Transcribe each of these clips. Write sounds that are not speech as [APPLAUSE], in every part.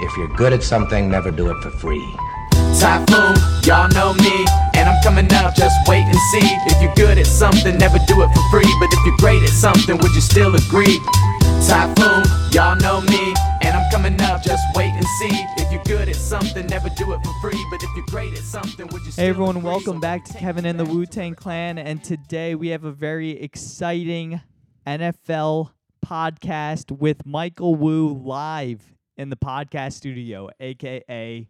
If you're good at something, never do it for free. Typhoon, y'all know me, and I'm coming up, just wait and see. If you're good at something, never do it for free. But if you're great at something, would you still agree? Typhoon, y'all know me, and I'm coming up, just wait and see. If you're good at something, never do it for free. But if you're great at something, would you still Hey everyone, agree? welcome back to Kevin and the Wu Tang Clan. And today we have a very exciting NFL podcast with Michael Wu live in the podcast studio, aka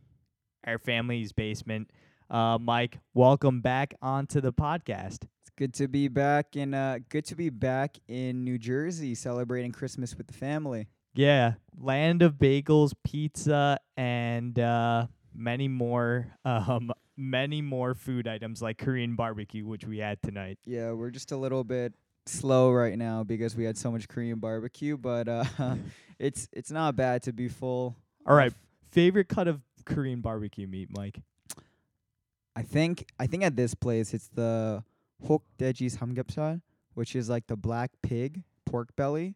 our family's basement. Uh, Mike, welcome back onto the podcast. It's good to be back in uh good to be back in New Jersey celebrating Christmas with the family. Yeah, land of bagels, pizza, and uh, many more, um, many more food items like Korean barbecue, which we had tonight. Yeah, we're just a little bit slow right now because we had so much Korean barbecue, but uh [LAUGHS] [LAUGHS] it's it's not bad to be full. All right, favorite cut of Korean barbecue meat, Mike. I think I think at this place it's the Hokdaeji samgyeopsal, which is like the black pig pork belly,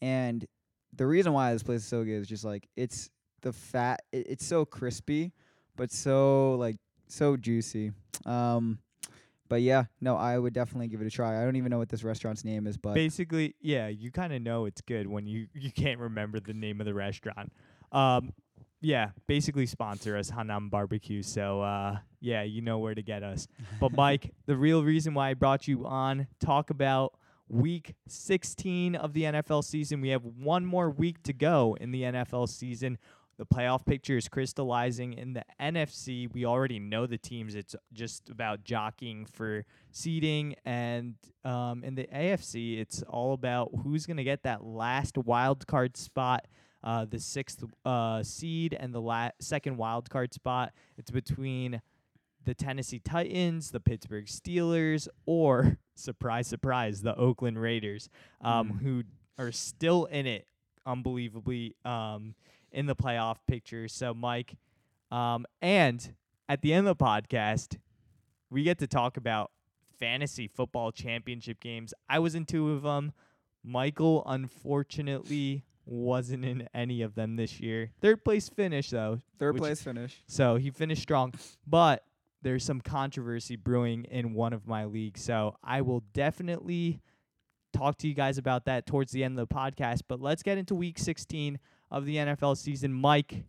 and the reason why this place is so good is just like it's the fat. It, it's so crispy, but so like so juicy. Um, but yeah, no, I would definitely give it a try. I don't even know what this restaurant's name is, but Basically, yeah, you kind of know it's good when you [LAUGHS] you can't remember the name of the restaurant. Um, yeah, basically sponsor us Hanam Barbecue. So uh, yeah, you know where to get us. But [LAUGHS] Mike, the real reason why I brought you on talk about week 16 of the NFL season. We have one more week to go in the NFL season. The playoff picture is crystallizing in the NFC. We already know the teams. It's just about jockeying for seeding. And um, in the AFC, it's all about who's going to get that last wild card spot, uh, the sixth uh, seed, and the la- second wild card spot. It's between the Tennessee Titans, the Pittsburgh Steelers, or [LAUGHS] surprise, surprise, the Oakland Raiders, um, Mm. who are still in it, unbelievably, um, in the playoff picture. So, Mike, um, and at the end of the podcast, we get to talk about fantasy football championship games. I was in two of them. Michael, unfortunately, wasn't in any of them this year. Third place finish, though. third which- place finish. so he finished strong, but there's some controversy brewing in one of my leagues. So I will definitely talk to you guys about that towards the end of the podcast. But let's get into week 16 of the NFL season. Mike,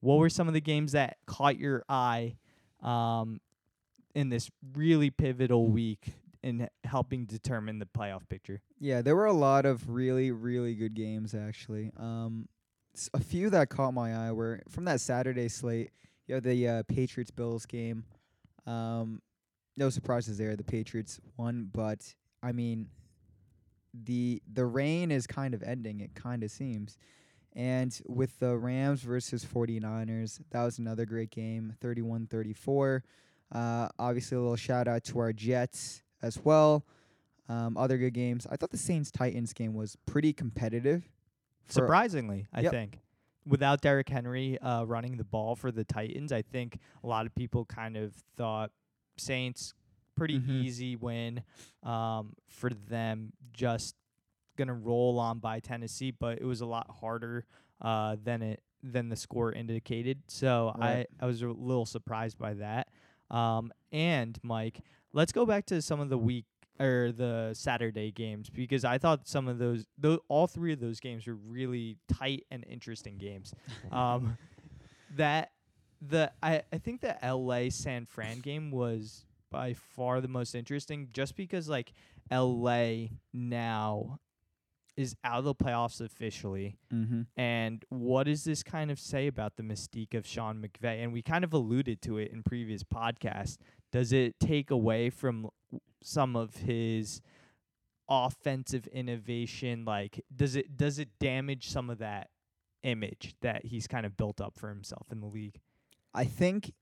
what were some of the games that caught your eye um, in this really pivotal week in helping determine the playoff picture? Yeah, there were a lot of really, really good games actually. Um, a few that caught my eye were from that Saturday slate. You have the uh, Patriots Bills game. Um, no surprises there. The Patriots won, but I mean, the the reign is kind of ending. It kind of seems. And with the Rams versus 49ers, that was another great game, 31-34. Uh, obviously, a little shout out to our Jets as well. Um, other good games. I thought the Saints Titans game was pretty competitive. Surprisingly, I Yep. think. Without Derrick Henry uh, running the ball for the Titans, I think a lot of people kind of thought Saints pretty Mhm. easy win um, for them, just gonna roll on by Tennessee, but it was a lot harder uh, than it than the score indicated. So Right. I I was a little surprised by that. Um, and Mike, let's go back to some of the week or the Saturday games because I thought some of those, tho- all three of those games were really tight and interesting games. [LAUGHS] Um, that the I, I think the LA San Fran game was by far the most interesting just because like LA now is out of the playoffs officially Mhm. and what does this kind of say about the mystique of Sean McVay? And we kind of alluded to it in previous podcasts. Does it take away from some of his offensive innovation? Like, does it does it damage some of that image that he's kind of built up for himself in the league? I think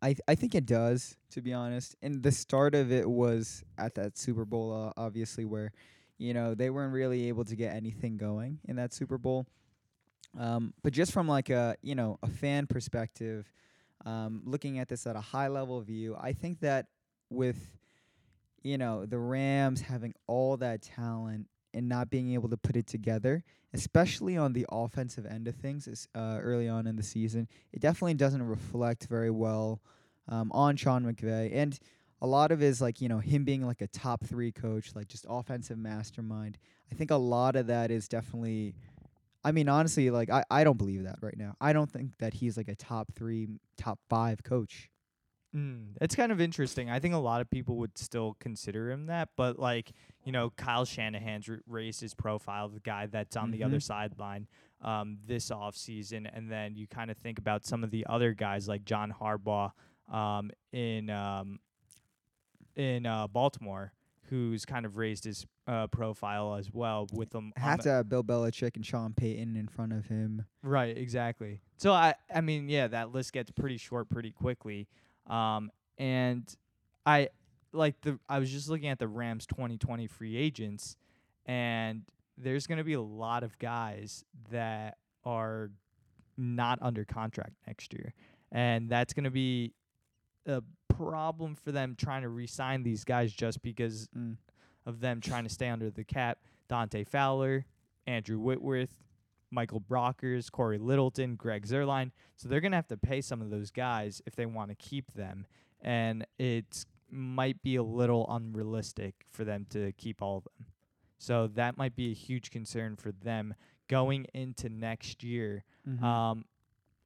I th- I think it does, to be honest. And the start of it was at that Super Bowl, uh, obviously, where you know they weren't really able to get anything going in that Super Bowl. Um, but just from like a you know a fan perspective, um, looking at this at a high level view, I think that with you know the Rams having all that talent and not being able to put it together, especially on the offensive end of things, uh, early on in the season. It definitely doesn't reflect very well um, on Sean McVay, and a lot of is like you know him being like a top three coach, like just offensive mastermind. I think a lot of that is definitely. I mean, honestly, like I, I don't believe that right now. I don't think that he's like a top three, top five coach. Mm, it's kind of interesting. I think a lot of people would still consider him that, but like you know, Kyle Shanahan's r- raised his profile, the guy that's on the other Mhm. sideline um, this off season, and then you kind of think about some of the other guys like John Harbaugh um, in um, in uh, Baltimore, who's kind of raised his uh, profile as well with them. Have to have Bill Belichick and Sean Payton in front of him. Right, exactly. So I I mean, yeah, that list gets pretty short pretty quickly. Um and I like the I was just looking at the Rams 2020 free agents and there's going to be a lot of guys that are not under contract next year. And that's going to be a problem for them trying to re-sign these guys just because Mm. of them trying to stay under the cap. Dante Fowler, Andrew Whitworth, Michael Brockers, Cory Littleton, Greg Zuerlein. So they're going to have to pay some of those guys if they want to keep them. And it might be a little unrealistic for them to keep all of them. So that might be a huge concern for them going into next year. Mhm. Um,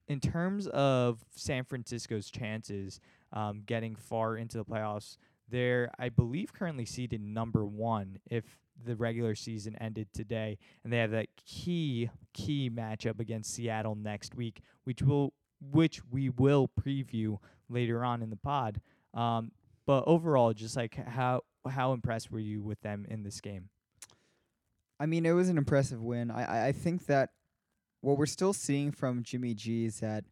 in terms of San Francisco's chances um, getting far into the playoffs, they're, I believe, currently seeded number one if the regular season ended today, and they have that key key matchup against Seattle next week, which will which we will preview later on in the pod. Um, but overall, just like how how impressed were you with them in this game? I mean, it was an impressive win. I, I- I think that what we're still seeing from Jimmy G is that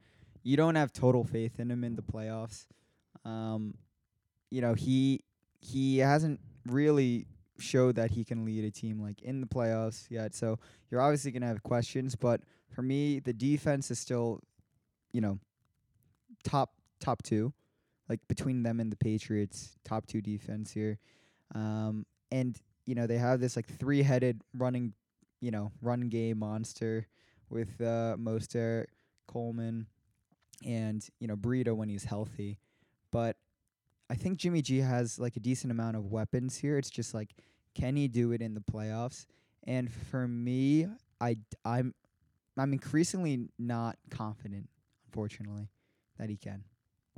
you don't have total faith in him in the playoffs. Um, you know, he he hasn't really showed that he can lead a team like in the playoffs yet. So you're obviously gonna have questions, but for me, the defense is still, you know, top top two, like between them and the Patriots, top two defense here. Um, and you know they have this like three-headed running, you know, run game monster with uh, Mostert, Coleman, and you know Burrito when he's healthy. But I think Jimmy G has like a decent amount of weapons here. It's just like, can he do it in the playoffs? And for me, I I'm I'm increasingly not confident, unfortunately, that he can.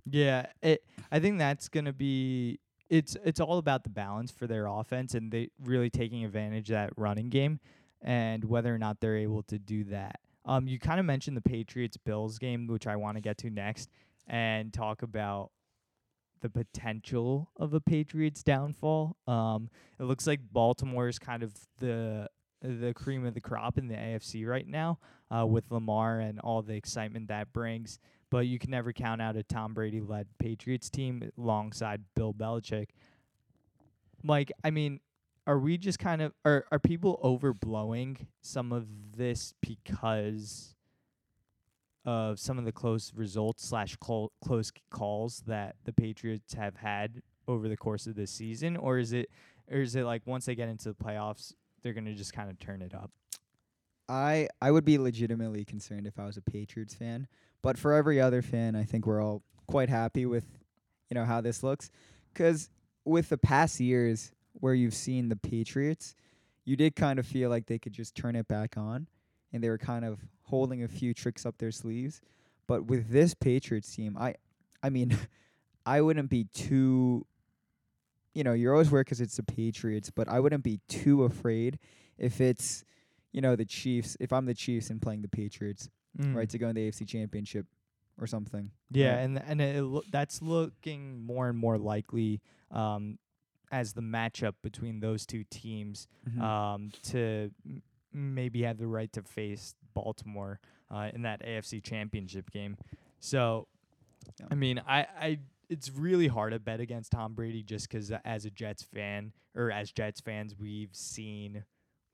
Yeah, it. I think that's gonna be. It's it's all about the balance for their offense and they really taking advantage of that running game, and whether or not they're able to do that. Um, you kind of mentioned the Patriots Bills game, which I want to get to next, and talk about the potential of a Patriots downfall. Um, it looks like Baltimore is kind of the the cream of the crop in the AFC right now, uh, with Lamar and all the excitement that brings but you can never count out a Tom Brady led Patriots team alongside Bill Belichick. Like, I mean, are we just kind of are are people overblowing some of this because of some of the close results slash close close calls that the Patriots have had over the course of this season, or is it or is it like once they get into the playoffs, they're gonna just kind of turn it up? I I would be legitimately concerned if I was a Patriots fan, but for every other fan, I think we're all quite happy with you know how this looks cuz with the past years where you've seen the Patriots, you did kind of feel like they could just turn it back on and they were kind of holding a few tricks up their sleeves. But with this Patriots team, I I mean, [LAUGHS] I wouldn't be too you know, you're always worried 'cause it's the Patriots, but I wouldn't be too afraid if it's you know, the Chiefs, if I'm the Chiefs and playing the Patriots, right, to go in the AFC Championship or something. Yeah, right? and and it, loo- that's looking more and more likely um, as the matchup between those two teams Mhm. um, to m- maybe have the right to face Baltimore uh, in that AFC Championship game. So, Yeah. I mean, I, I it's really hard to bet against Tom Brady just 'cause uh, as a Jets fan or as Jets fans, we've seen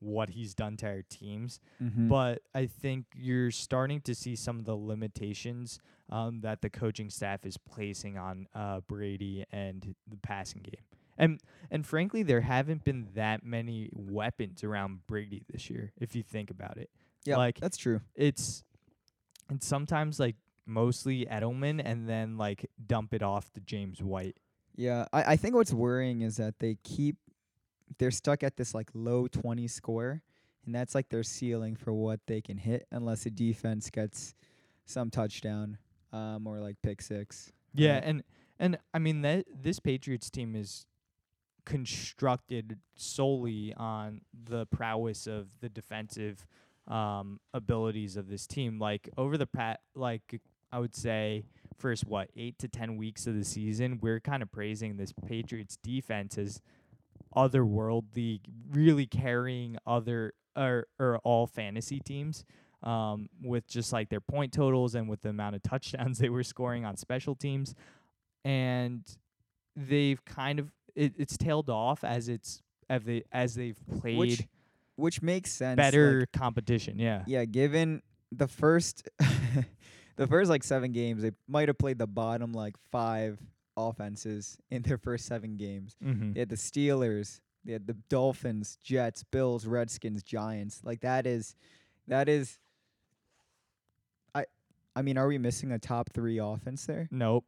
what he's done to our teams Mhm. but I think you're starting to see some of the limitations um, that the coaching staff is placing on uh, Brady and the passing game. And and frankly, there haven't been that many weapons around Brady this year. If you think about it, Yeah, like that's true. it's and sometimes like mostly Edelman, and then like dump it off to James White. Yeah, I, I think what's worrying is that they keep they're stuck at this like low 20 score, and that's like their ceiling for what they can hit unless the defense gets some touchdown um or like pick six. Yeah, Right. and and I mean that this Patriots team is constructed solely on the prowess of the defensive um, abilities of this team. Like over the pat, like I would say first what eight to ten weeks of the season, we're kind of praising this Patriots defense as otherworldly, really carrying other or or all fantasy teams. Um, with just like their point totals and with the amount of touchdowns [LAUGHS] they were scoring on special teams, and they've kind of it, it's tailed off as it's as they as they've played Which which makes sense. like, better competition. Yeah. yeah, given the first [LAUGHS] the first like 7 games, they might have played the bottom like 5 offenses in their first 7 games. Mm-hmm. They had the Steelers, they had the Dolphins, Jets, Bills, Redskins, Giants. Like that is that is I I mean, are we missing a top 3 offense there? Nope.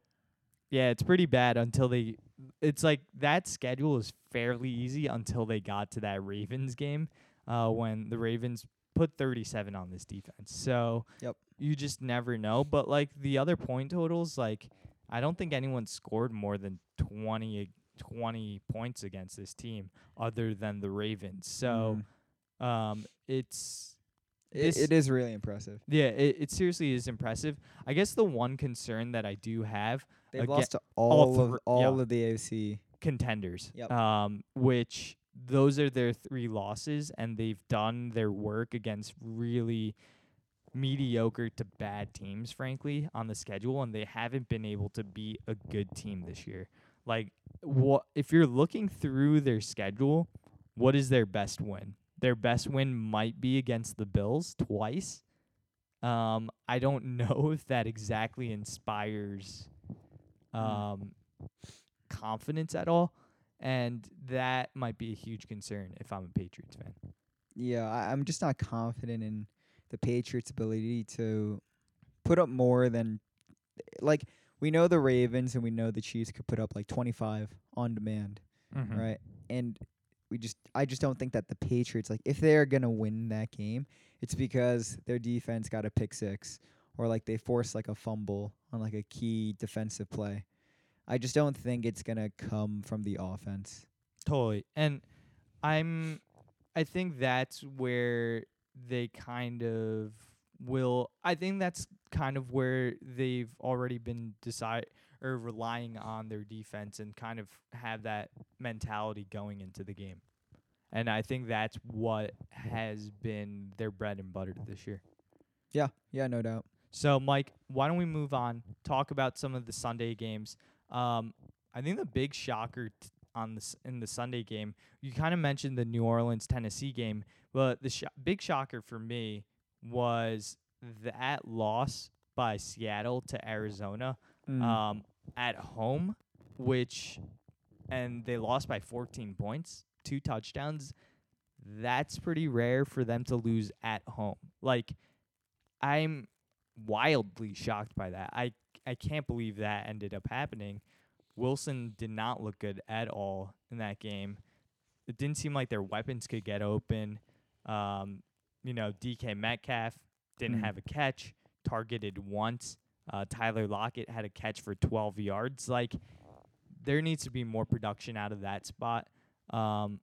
Yeah, it's pretty bad until they. It's like that schedule is fairly easy until they got to that Ravens game, uh, when the Ravens put 37 on this defense. So Yep. you just never know. But like the other point totals, like I don't think anyone scored more than 20, 20 points against this team other than the Ravens. So Mm. um, it's It- it is really impressive. yeah, it, it seriously is impressive. I guess the one concern that I do have They've lost to all all, of all yeah. of the AFC. contenders. Yep. Um, which those are their three losses, and they've done their work against really mediocre to bad teams, frankly, on the schedule, and they haven't been able to beat a good team this year. Like, what if you're looking through their schedule? What is their best win? Their best win might be against the Bills twice. Um, I don't [LAUGHS] know if that exactly inspires um, confidence at all, and that might be a huge concern if I'm a Patriots fan. Yeah, I, I'm just not confident in the Patriots' ability to put up more than like we know the Ravens and we know the Chiefs could put up like 25 on demand, Mm-hmm. right? And we just I just don't think that the Patriots like if they're to win that game, it's because their defense got a pick six or like they force like a fumble on like a key defensive play. I just don't think it's going to come from the offense. Totally. And I'm I think that's where they kind of will I think that's kind of where they've already been decide or relying on their defense and kind of have that mentality going into the game. And I think that's what has been their bread and butter this year. Yeah, yeah, no doubt. So, Mike, why don't we move on? Talk about some of the Sunday games. Um, I think the big shocker t- on this in the Sunday game, you kind of mentioned the New Orleans Tennessee game, but the sho- big shocker for me was that loss by Seattle to Arizona Mm. um, at home, which and they lost by 14 points, two touchdowns. That's pretty rare for them to lose at home. Like I'm wildly shocked by that. I I can't believe that ended up happening. Wilson did not look good at all in that game. It didn't seem like their weapons could get open. Um, you know, DK Metcalf didn't Mm. have a catch, targeted once. Uh, Tyler Lockett had a catch for 12 yards. Like, there needs to be more production out of that spot. Um,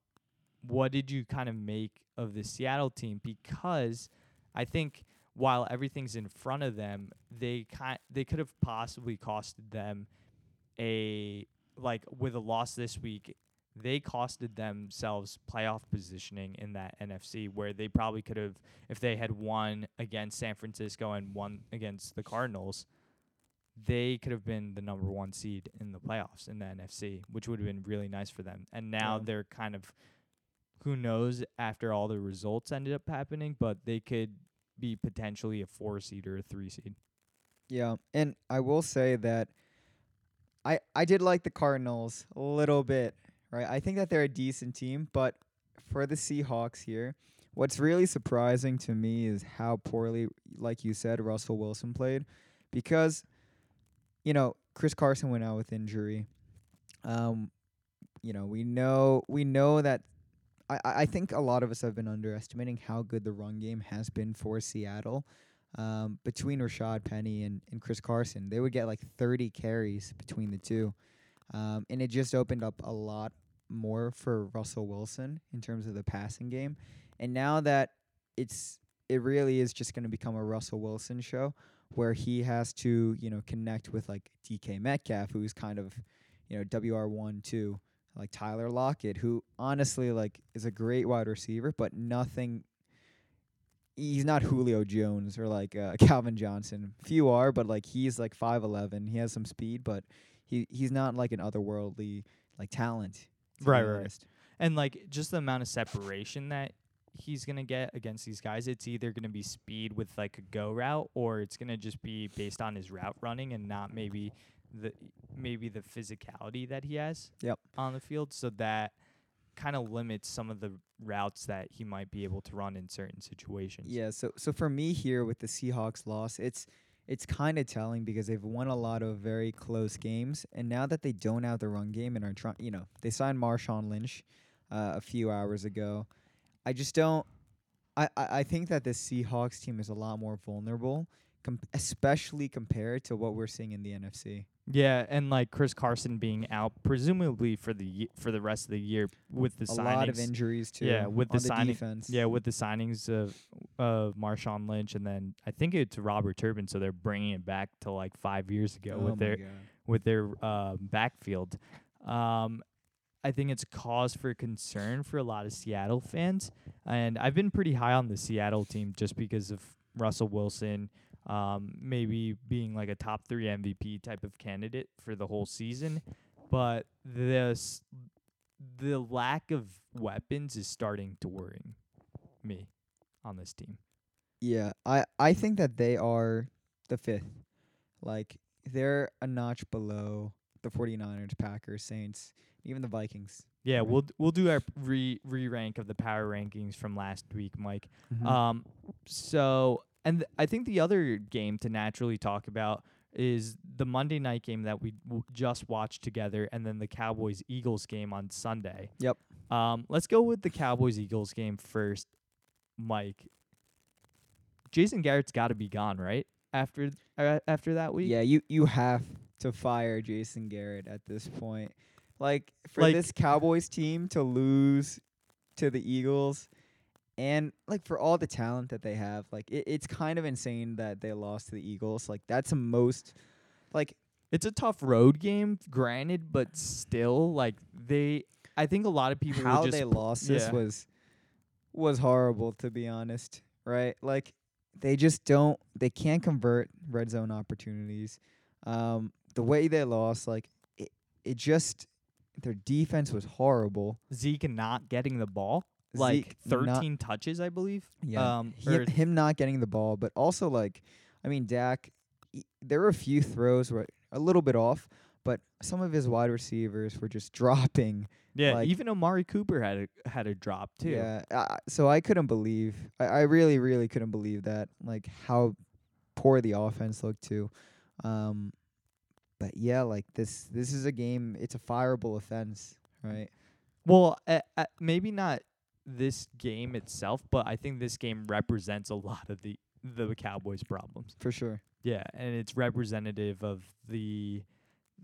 what did you kind of make of the Seattle team? Because I think while everything's in front of them, they kind they could have possibly costed them a like with a loss this week. They costed themselves playoff positioning in that NFC where they probably could have if they had won against San Francisco and won against the Cardinals, they could have been the number one seed in the playoffs in the NFC, which would have been really nice for them. And now Yeah. they're kind of who knows after all the results ended up happening, but they could be potentially a four seed or a three seed. Yeah, and I will say that I I did like the Cardinals a little bit, right? I think that they're a decent team, but for the Seahawks here, what's really surprising to me is how poorly, like you said, Russell Wilson played, because, you know, Chris Carson went out with injury. Um, you know, we know we know that. I I think a lot of us have been underestimating how good the run game has been for Seattle. Um, between Rashaad Penny and, and Chris Carson, they would get like 30 carries between the two. Um, and it just opened up a lot more for Russell Wilson in terms of the passing game. And now that it's it really is just going to become a Russell Wilson show where he has to, you know, connect with like DK Metcalf who's kind of, you know, WR1 too, like Tyler Lockett who honestly like is a great wide receiver but nothing he's not Julio Jones or like uh, [LAUGHS] Calvin Johnson. Few are, but like he's like 5'11. He has some speed, but he he's not like an otherworldly like talent. Right, right, right. honest. And like just the amount of separation that he's gonna get against these guys, it's either gonna be speed with like a go route, or it's gonna just be based on his route running and not maybe the maybe the physicality that he has Yep. on the field. So that kind of limits some of the routes that he might be able to run in certain situations. Yeah, so so for me here with the Seahawks loss, it's it's kind of telling because they've won a lot of very close games, and now that they don't have the run game and are trying, you know, they signed Marshawn Lynch uh, a few hours ago. I just don't. I, I I think that the Seahawks team is a lot more vulnerable, com- especially compared to what we're seeing in the NFC. Yeah, and like Chris Carson being out presumably for the ye- for the rest of the year with the signings. a signings. lot of injuries too. Yeah, with the on signing- defense. Yeah, with the signings of of Marshawn Lynch and then I think it's Robert Turbin, so they're bringing it back to like five years ago oh with their God. with their uh, backfield. Um, I think it's cause for concern for a lot of Seattle fans, and I've been pretty high on the Seattle team just because of Russell Wilson, um, maybe being like a top three MVP type of candidate for the whole season, but this the lack of weapons is starting to worry me on this team. Yeah, I I think that they are the fifth. Like they're a notch below the 49ers, Packers, Saints, even the Vikings. Yeah, Right. we'll we'll do our re re rank of the power rankings from last week, Mike. Um, so and th- I think the other game to naturally talk about is the Monday night game that we w- just watched together, and then the Cowboys Eagles game on Sunday. Yep. Um, let's go with the Cowboys Eagles game first, Mike. Jason Garrett's got to be gone, right? After uh, after that week. yeah, you you have to fire Jason Garrett at this point. Like for Like- this Cowboys team to lose to the Eagles and like for all the talent that they have, like it, it's kind of insane that they lost to the Eagles. Like that's the most like It's a tough road game, granted, but still, like they. I think a lot of people how just they lost this was was horrible to be honest right like they just don't they can't convert red zone opportunities um the way they lost like it, it just their defense was horrible Zeke not getting the ball, like Zeke not- 13 touches, I believe. yeah Um, him, him not getting the ball but also like i mean Dak he- there were a few throws where a little bit off but some of his wide receivers were just [LAUGHS] dropping yeah, like- even Amari Cooper had a had a drop too. Yeah. Uh, so I couldn't believe. I, I really, really couldn't believe that. Like how poor the offense looked too. Um, but yeah, like this. This is a game. It's a fireable offense, right? Well, uh, uh, maybe not this game itself, but I think this game represents a lot of the the Cowboys' problems. For sure. Yeah, and it's representative of the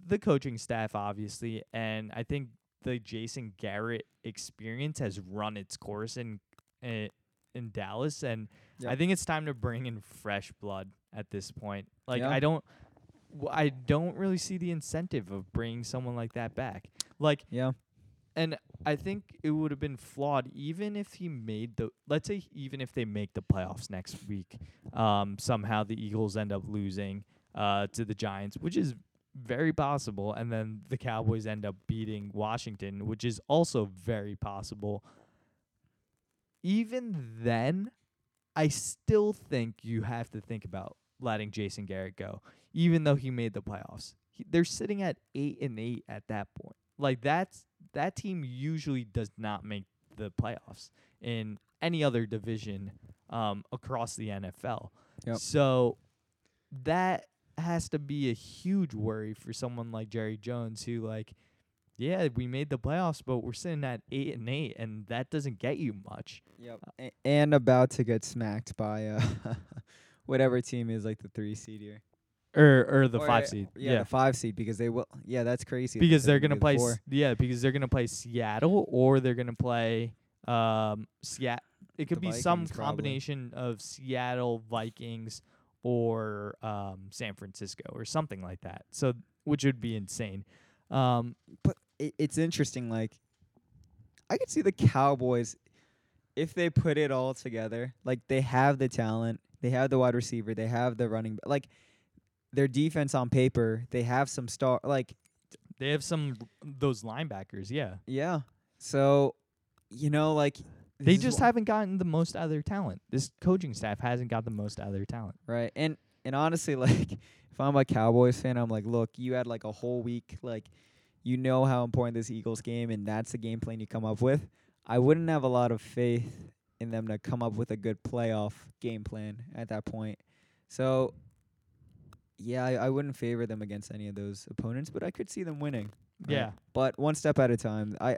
the coaching staff, obviously, and I think the Jason Garrett experience has run its course in in, in Dallas, and I think it's time to bring in fresh blood at this point. Like Yeah. I don't. w- I don't really see the incentive of bringing someone like that back. Like Yeah. And I think it would have been flawed even if he made the let's say even if they make the playoffs next week. Um somehow the Eagles end up losing uh to the Giants, which is very possible and then the Cowboys end up beating Washington, which is also very possible. Even then, I still think you have to think about letting Jason Garrett go even though he made the playoffs. He, they're sitting at 8 and 8 at that point. Like that's that team usually does not make the playoffs in any other division um, across the NFL. Yep. So that has to be a huge worry for someone like Jerry Jones, who like, yeah, we made the playoffs, but we're sitting at eight and eight, and that doesn't get you much. Yep. A- and about to get smacked by uh, [LAUGHS] whatever team is like the three seed here. Or or the Or, five seed. Yeah, the five seed because they will. Yeah, that's crazy. because they're gonna be the play. S- yeah, because they're gonna play Seattle or they're gonna play um Seattle. It could The be some Vikings, probably. combination of Seattle Vikings or um San Francisco or something like that. So which would be insane. Um, But it, it's interesting. Like, I could see the Cowboys if they put it all together. Like, they have the talent, they have the wide receiver, they have the running. Like, their defense on paper, they have some star. Like, they have some those linebackers. Yeah, yeah. So, you know, like they just haven't gotten the most out of their talent. This coaching staff hasn't got the most out of their talent. right. And and honestly, [LAUGHS] like, if I'm a Cowboys fan, I'm like, look, you had like a whole week, like. You know how important this Eagles game, and that's the game plan you come up with. I wouldn't have a lot of faith in them to come up with a good playoff game plan at that point. So, yeah, I, I wouldn't favor them against any of those opponents, but I could see them winning. right? Yeah. but one step at a time. I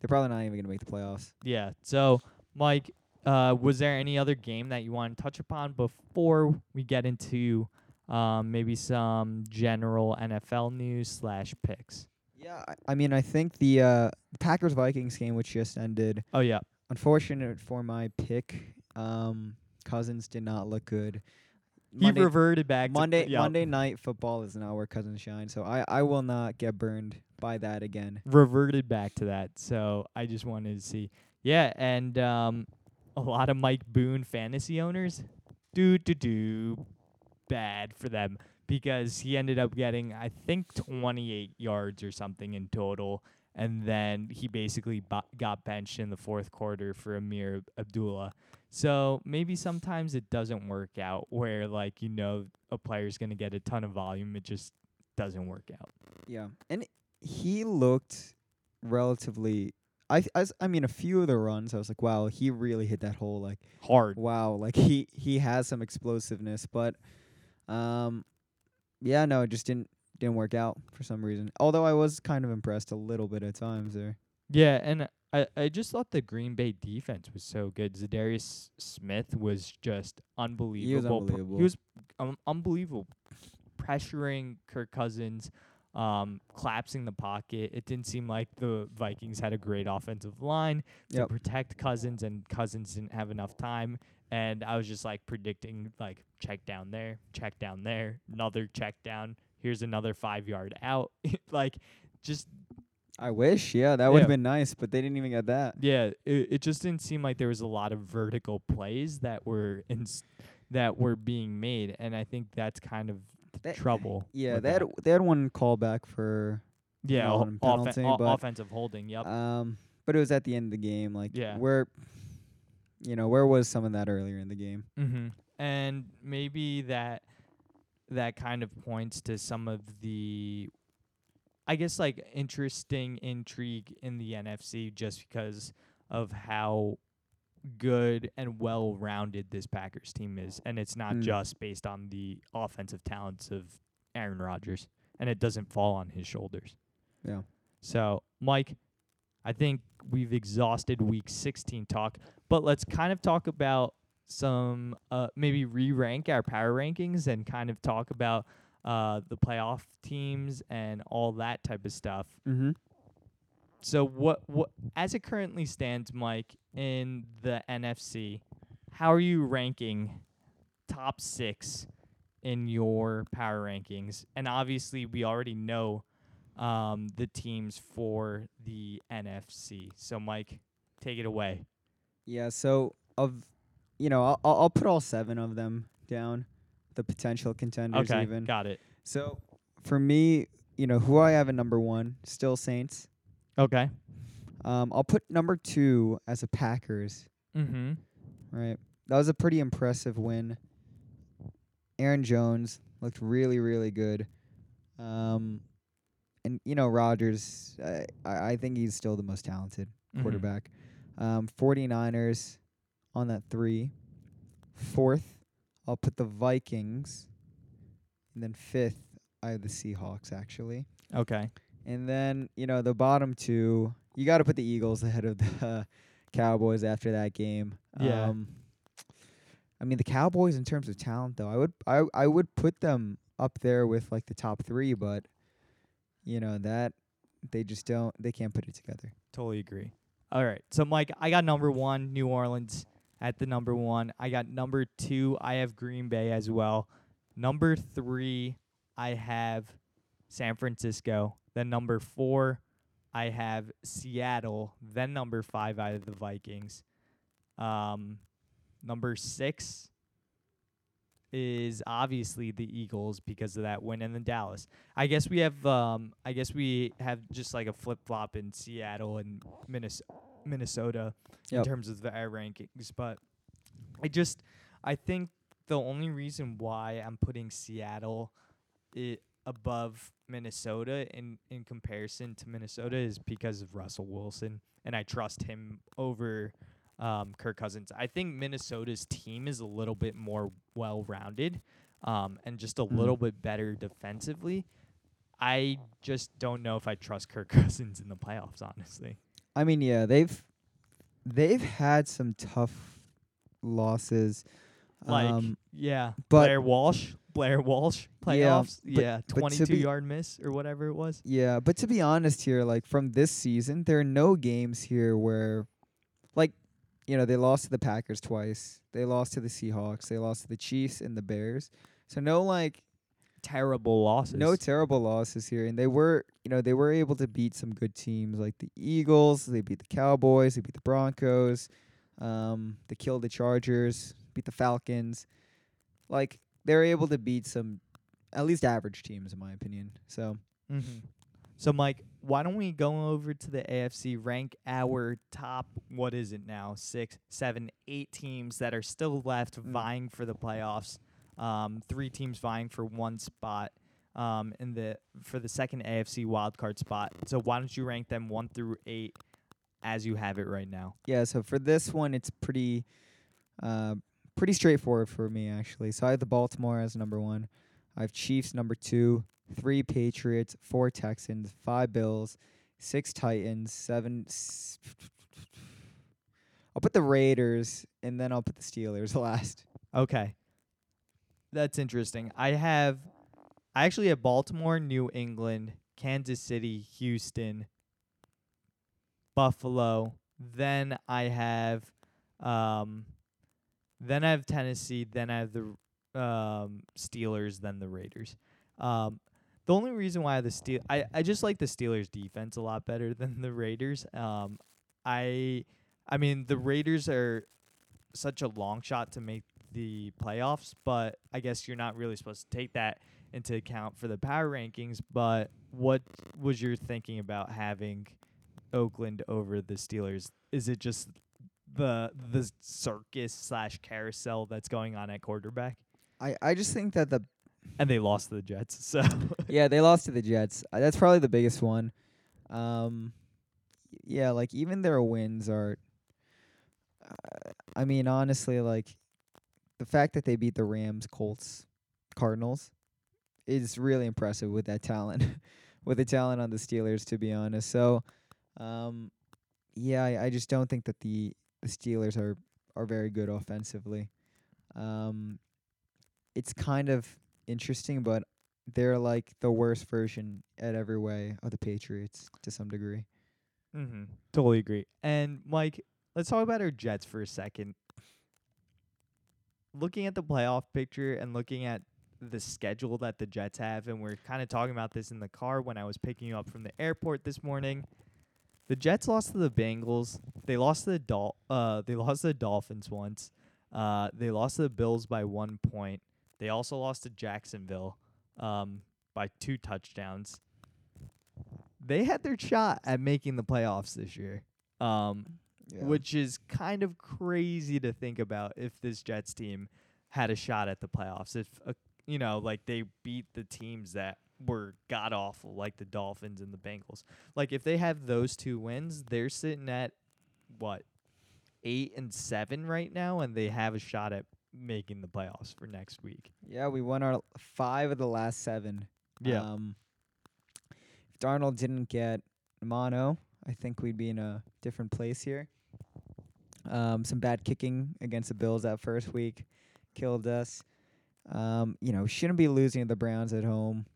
they're probably not even gonna make the playoffs. Yeah. So, Mike, uh, was there any other game that you want to touch upon before we get into um, maybe some general NFL news slash picks? Yeah, I, I mean, I think the uh, Packers Vikings game, which just ended, Oh yeah. unfortunate for my pick. Um, Cousins did not look good. He Monday, reverted back Monday, to yeah, Monday night football is not where Cousins shine. So I, I will not get burned by that again. reverted back to that. So I just wanted to see. Yeah, and um, a lot of Mike Boone fantasy owners, do do do, bad for them because he ended up getting I think 28 yards or something in total, and then he basically bu- got benched in the fourth quarter for Ameer Abdullah. So maybe sometimes it doesn't work out where like you know a player's gonna get a ton of volume, it just doesn't work out. Yeah, and he looked relatively. I as I mean, a few of the runs, I was like, wow, he really hit that hole. Like, Hard. wow, like he he has some explosiveness, but um, yeah, no, it just didn't didn't work out for some reason. Although I was kind of impressed a little bit at times there. Yeah, and I, I just thought the Green Bay defense was so good. Za'Darius Smith was just unbelievable. Pr- unbelievable. He was um, unbelievable, pressuring Kirk Cousins, um, collapsing the pocket. It didn't seem like the Vikings had a great offensive line to Yep. protect Cousins, and Cousins didn't have enough time. And I was just like predicting, like check down there, check down there, another check down. Here's another five yard out. [LAUGHS] like, just I wish, yeah, that would have Yeah. been nice, but they didn't even get that. Yeah, it, it just didn't seem like there was a lot of vertical plays that were in that were being made, and I think that's kind of the That- trouble. [SIGHS] Yeah, with they had that. they had one callback for yeah o- on offen- penalty, o- but, offensive holding. Yep. um, but it was at the end of the game. Like, Yeah. where, you know, where was some of that earlier in the game? mm-hmm. And maybe that that kind of points to some of the, I guess, like interesting intrigue in the NFC, just because of how good and well rounded this Packers team is. And it's not Mm. just based on the offensive talents of Aaron Rodgers. And it doesn't fall on his shoulders. Yeah. So, Mike, I think we've exhausted week 16 talk, but let's kind of talk about some, uh, maybe re rank our power rankings and kind of talk about uh, the playoff teams and all that type of stuff. Mm-hmm. So what what as it currently stands, Mike, in the NFC, how are you ranking top six in your power rankings? And obviously we already know um, the teams for the NFC. So Mike, take it away. Yeah. So of, you know, I'll I'll I'll put all seven of them down, the potential contenders Okay, even. got it. So for me, you know, who I have at number one, still Saints. Okay. Um, I'll put number two as a Packers. Mm-hmm. Right. That was a pretty impressive win. Aaron Jones looked really, really good. Um, and you know Rodgers, I I think he's still the most talented Mhm. quarterback. Um, 49ers on that three. Fourth, I'll put the Vikings. And then fifth, I have the Seahawks actually. Okay. And then, you know, the bottom two, you got to put the Eagles ahead of the [LAUGHS] Cowboys after that game. Yeah. Um, I mean, the Cowboys in terms of talent though, I would I I would put them up there with like the top 3, but you know, that they just don't they can't put it together. Totally agree. All right. So, Mike, I got number one, New Orleans at the number one. I got number two, I have Green Bay as well. Number three, I have San Francisco. Then number four, I have Seattle. Then number five, I have the Vikings. Um, number six is obviously the Eagles because of that win in the Dallas. I guess we have um I guess we have just like a flip flop in Seattle and Minnes- Minnesota in terms of the air rankings, but I just I think the only reason why I'm putting Seattle i- above Minnesota in in comparison to Minnesota is because of Russell Wilson and I trust him over um, Kirk Cousins. I think Minnesota's team is a little bit more well rounded um, and just a Mm. little bit better defensively. I just don't know if I trust Kirk [LAUGHS] Cousins in the playoffs, honestly. I mean, yeah, they've they've had some tough losses. Like, um, yeah, but- Blair Walsh, Blair Walsh playoffs, yeah, but 22 be- yard miss or whatever it was. Yeah, but to be honest here, like from this season, there are no games here where, like, you know, they lost to the Packers twice. They lost to the Seahawks. They lost to the Chiefs and the Bears. So no like Terrible losses. no terrible losses here, and they were you know they were able to beat some good teams like the Eagles. They beat the Cowboys. They beat the Broncos. Um, they killed the Chargers. Beat the Falcons. Like they're able to beat some at least average teams in my opinion. So Mm-hmm. So, Mike, why don't we go over to the AFC, rank our top, what is it now, six, seven, eight teams that are still left Mm. vying for the playoffs. Um, three teams vying for one spot um, in the for the second AFC wildcard spot. So, why don't you rank them one through eight as you have it right now? Yeah, so for this one, it's pretty, uh, pretty straightforward for me actually. So I have the Baltimore as number one. I have Chiefs number two, three Patriots, four Texans, five Bills, six Titans, seven. S- I'll put the Raiders and then I'll put the Steelers [LAUGHS] last. Okay. That's interesting. I have I actually have Baltimore, New England, Kansas City, Houston, Buffalo. Then I have um then I have Tennessee, then I have the um Steelers, then the Raiders. Um the only reason why the Steel I, I just like the Steelers defense a lot better [LAUGHS] than the Raiders. Um I I mean the Raiders are such a long shot to make the playoffs, but I guess you're not really supposed to take that into account for the power rankings. But what was your thinking about having Oakland over the Steelers? Is it just the the circus slash carousel that's going on at quarterback? I, I just think that the And they lost to the Jets, [LAUGHS] so yeah they lost to the Jets. Uh, that's probably the biggest one. Um, yeah, like even their wins are. Uh, I mean, honestly, like the fact that they beat the Rams, Colts, Cardinals is really impressive with that talent, [LAUGHS] with the talent on the Steelers. To be honest, so um, yeah, I, I just don't think that the the Steelers are are very good offensively. Um, it's kind of interesting, but they're like the worst version at every way of the Patriots to some degree. mm-hmm. totally agree. And Mike, let's talk about our Jets for a second. Looking at the playoff picture and looking at the schedule that the Jets have, and we're kind of talking about this in the car when I was picking you up from the airport this morning. The Jets lost to the Bengals. They lost to the Dol- uh they lost to the Dolphins once. Uh they lost to the Bills by 1 point. They also lost to Jacksonville um by two touchdowns. They had their shot at making the playoffs this year. Um which is kind of crazy to think about if this Jets team had a shot at the playoffs. If uh, you know, like they beat the teams that were god awful, like the Dolphins and the Bengals. Like if they have those two wins, they're sitting at what eight and seven right now, and they have a shot at making the playoffs for next week. Yeah, we won our five of the last seven. Um, if Darnold didn't get mono, I think we'd be in a different place here. Um, some bad kicking against the Bills that first week killed us. Um, you know, shouldn't be losing to the Browns at home.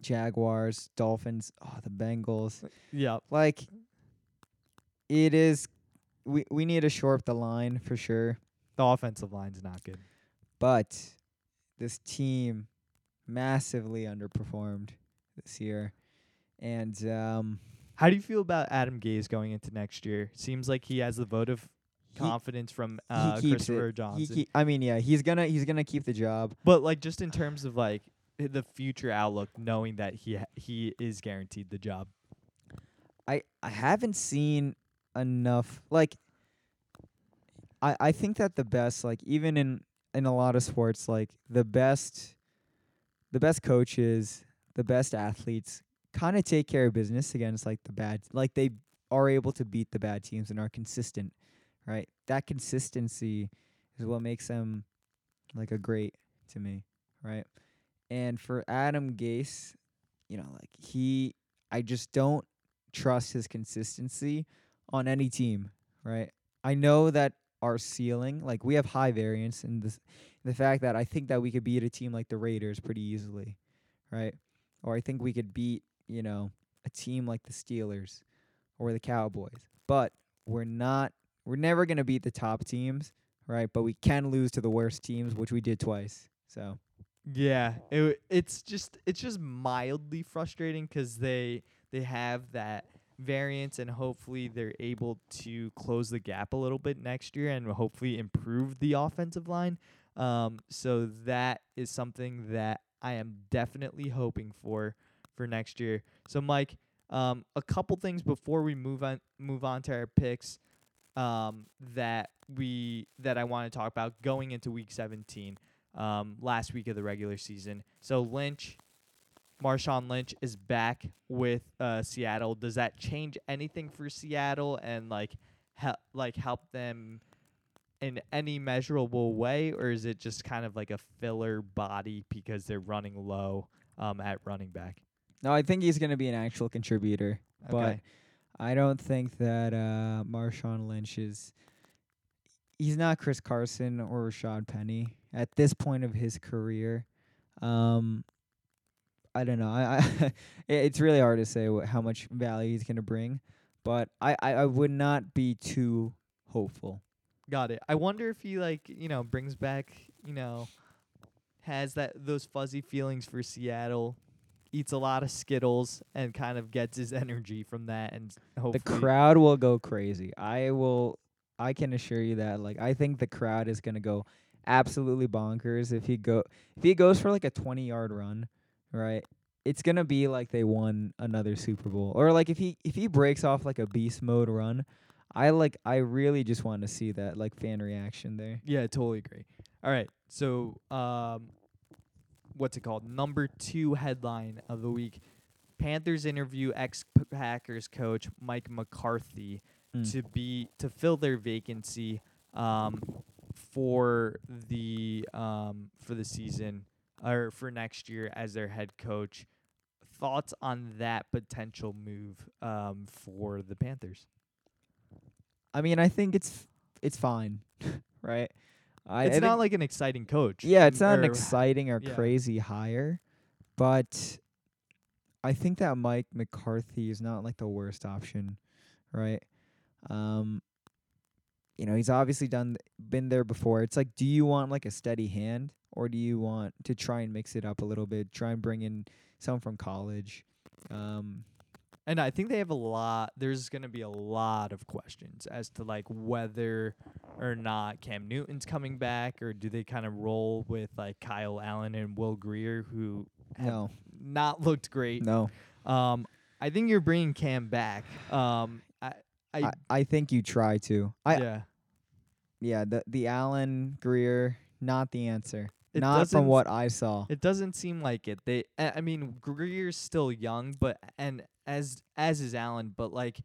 Jaguars, Dolphins, oh the Bengals. yeah. Like it is we we need to shore up the line for sure. The offensive line's not good. But this team massively underperformed this year. And um How do you feel about Adam Gase going into next year? Seems like he has the vote of He- confidence from uh, he keeps Christopher it. Johnson. He, ke- I mean, yeah, he's gonna he's gonna keep the job. but like just in terms of like i- the future outlook, knowing that he ha- he is guaranteed the job. I I haven't seen enough like I I think that the best like even in in a lot of sports like the best the best coaches, the best athletes kind of take care of business against like the bad like they are able to beat the bad teams and are consistent, right? That consistency is what makes them like a great to me, right? And for Adam Gase, you know, like he I just don't trust his consistency on any team, right? I know that our ceiling, like we have high variance in this the fact that I think that we could beat a team like the Raiders pretty easily, right? Or I think we could beat, you know, a team like the Steelers or the Cowboys. But we're not we're never going to beat the top teams, right? But we can lose to the worst teams, which we did twice. So, Yeah, it, it's just it's just mildly frustrating 'cause they they have that variance and hopefully they're able to close the gap a little bit next year and hopefully improve the offensive line. Um, so that is something that I am definitely hoping for for next year. So Mike, um, a couple things before we move on move on to our picks um, that we that I want to talk about going into week 17 um, last week of the regular season. So Lynch, Marshawn Lynch is back with uh, Seattle. Does that change anything for Seattle and like hel- like help them in any measurable way, or is it just kind of like a filler body because they're running low um, at running back? No, I think he's going to be an actual contributor. But I don't think that uh, Marshawn Lynch is. He's not Chris Carson or Rashaad Penny at this point of his career. Um, I don't know. I, I [LAUGHS] it's really hard to say wh- how much value he's gonna bring, but I, I, I would not be too hopeful. Got it. I wonder if he like you know brings back you know has that those fuzzy feelings for Seattle, eats a lot of Skittles and kind of gets his [LAUGHS] energy from that, and hopefully The crowd will go crazy. I will. I can assure you that. Like I think the crowd is gonna go absolutely bonkers if he go if he goes for like a twenty yard run, right? It's gonna be like they won another Super Bowl, or like if he if he breaks off like a beast mode run. I like. I really just want to see that like fan reaction there. Yeah, totally agree. All right, so um, what's it called? Number two headline of the week: Panthers interview ex Packers coach Mike McCarthy Mm. to be to fill their vacancy um, for the um, for the season or for next year as their head coach. Thoughts on that potential move um, for the Panthers? I mean, I think it's it's fine, [LAUGHS] right? I, it's I not like an exciting coach. Yeah, it's not an exciting or yeah. crazy hire, but I think that Mike McCarthy is not like the worst option, right? Um you know, he's obviously done been there before. It's like do you want like a steady hand or do you want to try and mix it up a little bit, try and bring in someone from college? Um And I think they have a lot. There's going to be a lot of questions as to like whether or not Cam Newton's coming back, or do they kind of roll with like Kyle Allen and Will Grier, who have no. not looked great. No. Um, I think you're bringing Cam back. Um, I, I, I, I think you try to. I yeah. yeah, the the Allen Grier not the answer. It Not from what I saw. It doesn't seem like it. They, I I mean, Grier's still young, but and as as is Allen, but like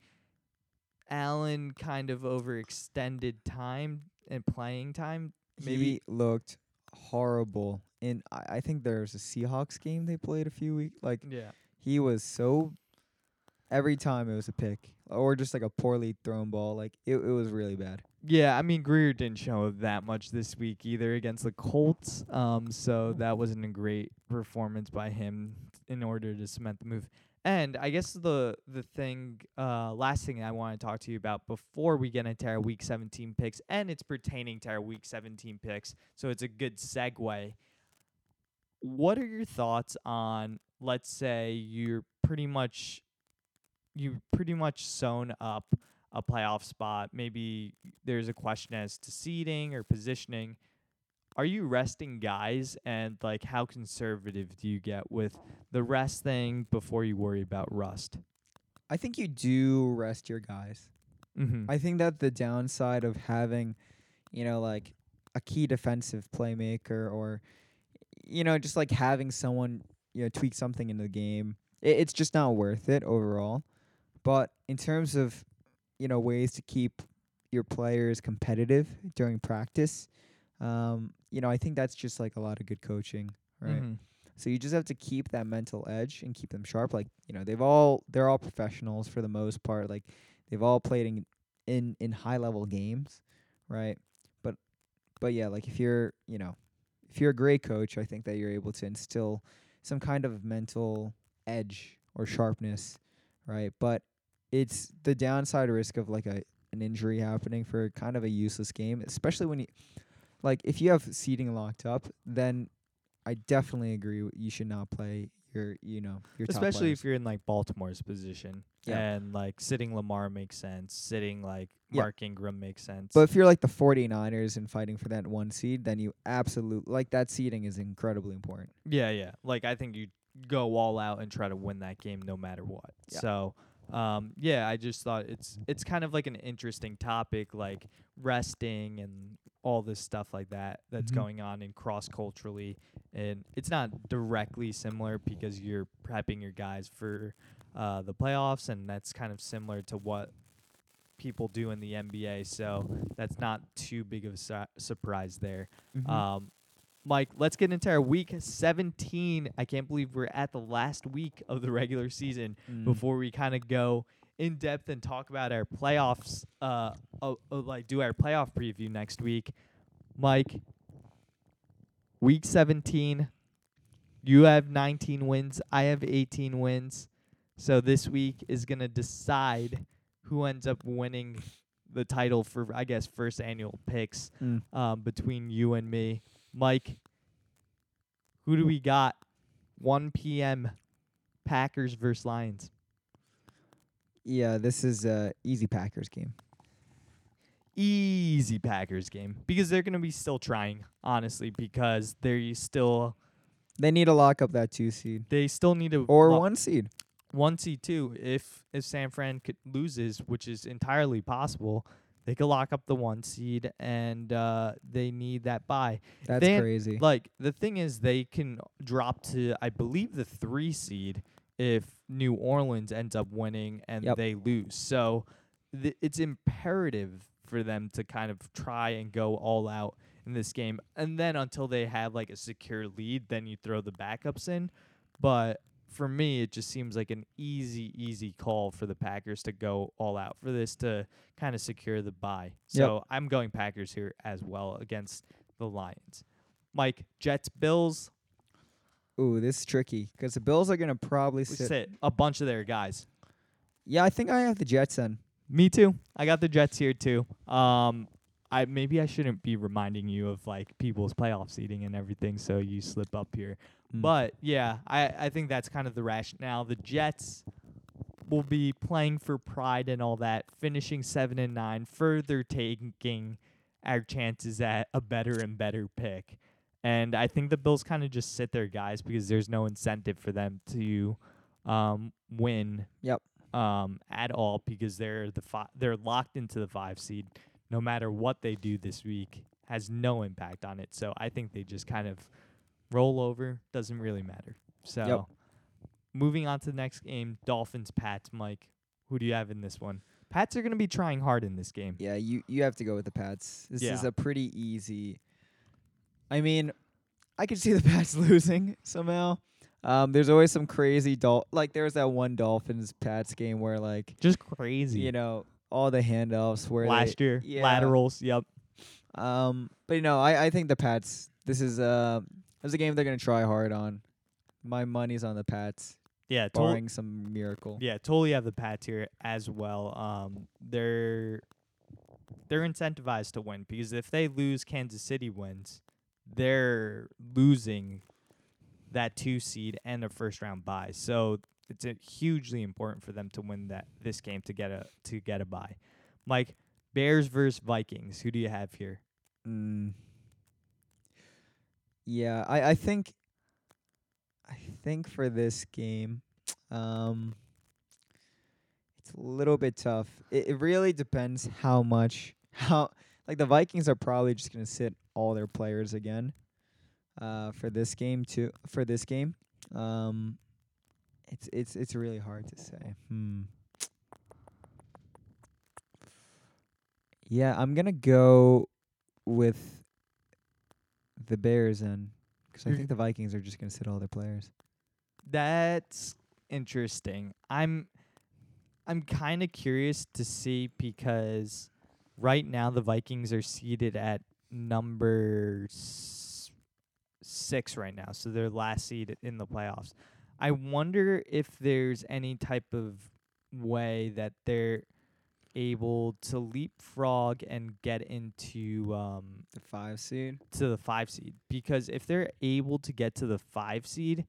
Allen kind of overextended time and playing time. Maybe he looked horrible. and I, I think there's a Seahawks game they played a few weeks. Like yeah, he was so. Every time it was a pick or just like a poorly thrown ball. Like it, it was really bad. yeah. I mean, Grier didn't show that much this week either against the Colts. Um, so that wasn't a great performance by him in order to cement the move. And I guess the the thing, uh, last thing I want to talk to you about before we get into our Week 17 picks, and it's pertaining to our Week 17 picks, so it's a good segue. What are your thoughts on, let's say you're pretty much, you pretty much sewn up a playoff spot. Maybe there's a question as to seeding or positioning. Are you resting guys and like how conservative do you get with the rest thing before you worry about rust? I think you do rest your guys. Mm-hmm. I think that the downside of having, you know, like a key defensive playmaker or, you know, just like having someone, you know, tweak something in the game, it, it's just not worth it overall. But in terms of, you know, ways to keep your players competitive during practice, um, you know, I think that's just like a lot of good coaching, right? Mm-hmm. So you just have to keep that mental edge and keep them sharp. Like you know, they've all they're all professionals for the most part. Like they've all played in in, in high level games, right? But but yeah, like if you're you know if you're a great coach, I think that you're able to instill some kind of mental edge or sharpness, right? But it's the downside risk of like a an injury happening for kind of a useless game, especially when you like if you have seating locked up, then I definitely agree. w- You should not play your, you know, your Especially if you're in like Baltimore's position. Yeah. And like sitting Lamar makes sense. Sitting like Yeah. Mark Ingram makes sense. But if you're like the 49ers and fighting for that one seed, then you absolutely like that seeding is incredibly important. Yeah, yeah. Like I think you go all out and try to win that game no matter what. Yeah. So, um, yeah, I just thought it's it's kind of like an interesting topic, like resting and all this stuff like that that's Mhm. going on in cross culturally, and it's not directly similar because you're prepping your guys for uh, the playoffs, and that's kind of similar to what people do in the NBA. So that's not too big of a su- surprise there. Mm-hmm. Um, Mike, let's get into our week 17. I can't believe we're at the last week of the regular season Mm. before we kind of go in depth and talk about our playoffs, uh, uh, uh, like do our playoff preview next week. Mike, week 17, you have 19 wins, I have 18 wins. So this week is going to decide who ends up winning the title for, I guess, first annual picks Mm. um, between you and me. Mike, who do we got? 1 p.m. Packers versus Lions. Yeah, this is a easy Packers game. Easy Packers game because they're going to be still trying, honestly, because they're still They need to lock up that two seed they still need to or one seed. one seed too. If if San Fran could loses, which is entirely possible, they could lock up the one seed and uh, they need that buy. That's They- crazy. Like the thing is, they can drop to I believe the three seed if New Orleans ends up winning and Yep. they lose. So th- it's imperative for them to kind of try and go all out in this game, and then until they have like a secure lead, then you throw the backups in. But for me, it just seems like an easy, easy call for the Packers to go all out for this to kind of secure the bye. So I'm going Packers here as well against the Lions. Mike, Jets, Bills, Ooh, this is tricky because the Bills are gonna probably sit. sit a bunch of their guys. Yeah, I think I have the Jets then. Me too. I got the Jets here too. Um, I maybe I shouldn't be reminding you of like people's playoff seating and everything, so you slip up here. Mm. But yeah, I I think that's kind of the rationale. The Jets will be playing for pride and all that, finishing seven and nine, further taking our chances at a better and better pick. And I think the Bills kind of just sit their guys because there's no incentive for them to um, win. Yep. Um, at all because they're the fi- they're locked into the five seed no matter what they do this week. has no impact on it. So I think they just kind of roll over. Doesn't really matter. So moving on to the next game, Dolphins Pats. Mike, who do you have in this one? Pats are going to be trying hard in this game. Yeah, you you have to go with the Pats. This is a pretty easy. I mean, I could see the Pats [LAUGHS] losing somehow. Um, there's always some crazy dol like there was that one Dolphins Pats game where like Just crazy. you know all the handoffs where Last they, year, yeah. laterals. Yep. Um, but you know I I think the Pats. This is uh this is a game they're gonna try hard on. My money's on the Pats, Yeah. Totally. barring some miracle. Yeah, totally have the Pats here as well. Um, they're they're incentivized to win because if they lose, Kansas City wins. They're losing that two seed and a first round bye. So it's hugely important for them to win that this game to get a to get a bye. Mike, Bears versus Vikings. Who do you have here? Mm. Yeah, I I think I think for this game, um, it's a little bit tough. It, it really depends how much how like the Vikings are probably just gonna sit all their players again, uh, for this game too. For this game, um, it's it's it's really hard to say. Hmm. Yeah, I'm gonna go with the Bears then, 'cause I think the Vikings are just gonna sit all their players. That's interesting. I'm I'm kind of curious to see because right now the Vikings are seated at number s- 6 right now. So they're last seed in the playoffs. I wonder if there's any type of way that they're able to leapfrog and get into um The five seed. to the five seed because if they're able to get to the five seed,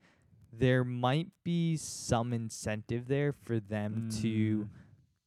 there might be some incentive there for them to Mm.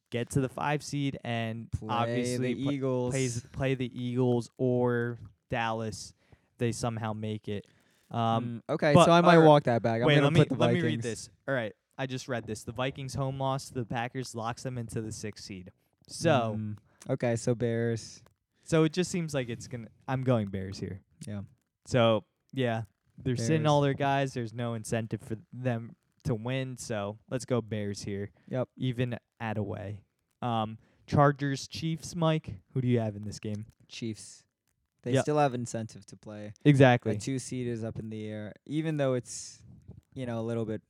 Get to the five seed and play obviously the Eagles. plays, play the Eagles or Dallas. They somehow make it. Um, Mm, okay, but- so I might alright. walk that back. I'm wait, gonna let me put the let Vikings. me read this. All right, I just read this. The Vikings home loss to the Packers locks them into the sixth seed. So, Mm, okay, so Bears. so it just seems like it's gonna. I'm going Bears here. Yeah. So yeah, they're sitting all their guys. There's no incentive for them to win. So let's go Bears here. Yep. Even at away. Um, Chargers Chiefs. Mike, who do you have in this game? Chiefs. They Yep. still have incentive to play. Exactly. A two seed is up in the air, even though it's, you know, a little bit,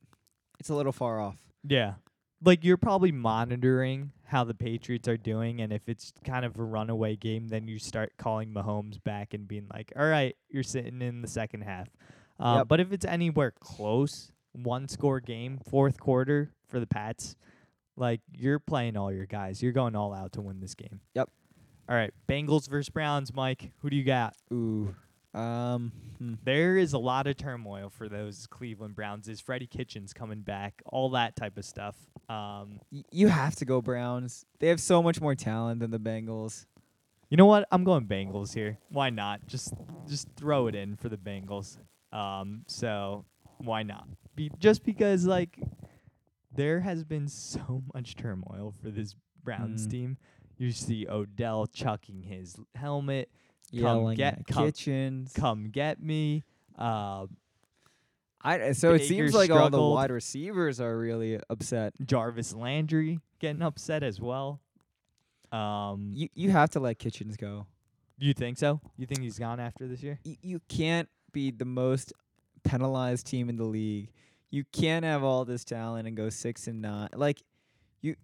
it's a little far off. Yeah. Like you're probably monitoring how the Patriots are doing, and if it's kind of a runaway game, then you start calling Mahomes back and being like, "All right, you're sitting in the second half." Uh, Yep. But if it's anywhere close, one score game, fourth quarter for the Pats, like you're playing all your guys. You're going all out to win this game. Yep. All right, Bengals versus Browns. Mike, who do you got? Ooh. Um. hmm. There is a lot of turmoil for those Cleveland Browns. Is Freddie Kitchens coming back? All that type of stuff. Um, Y- you have to go Browns. They have so much more talent than the Bengals. You know what? I'm going Bengals here. Why not? Just just throw it in for the Bengals. Um, so why not? Be just because like there has been so [LAUGHS] much turmoil for this Browns Mm. team. You see Odell chucking his helmet. Yelling get- at come- Kitchens. Come get me. Uh, I so it seems like all the wide receivers are really upset. Jarvis Landry getting upset as well. Um, You you have to let Kitchens go. you think so? You think he's gone after this year? You you can't be the most penalized team in the league. You can't have all this talent and go six and nine. Like you,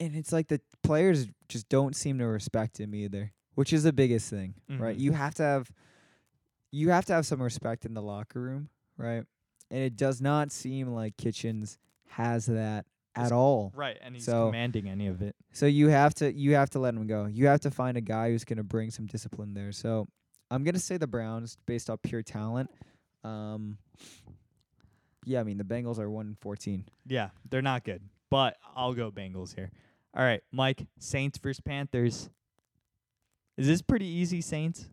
and it's like the players just don't seem to respect him either, which is the biggest thing, right? Mhm. You have to have, you have to have some respect in the locker room, right? And it does not seem like Kitchens has that at all. Right, and he's So- commanding any of it. So you have to you have to let him go. You have to find a guy who's going to bring some discipline there. So I'm going to say the Browns based off pure talent. Um Yeah, I mean the Bengals are 1 14. Yeah, they're not good, but I'll go Bengals here. All right, Mike, Saints versus Panthers. Is this pretty easy, Saints?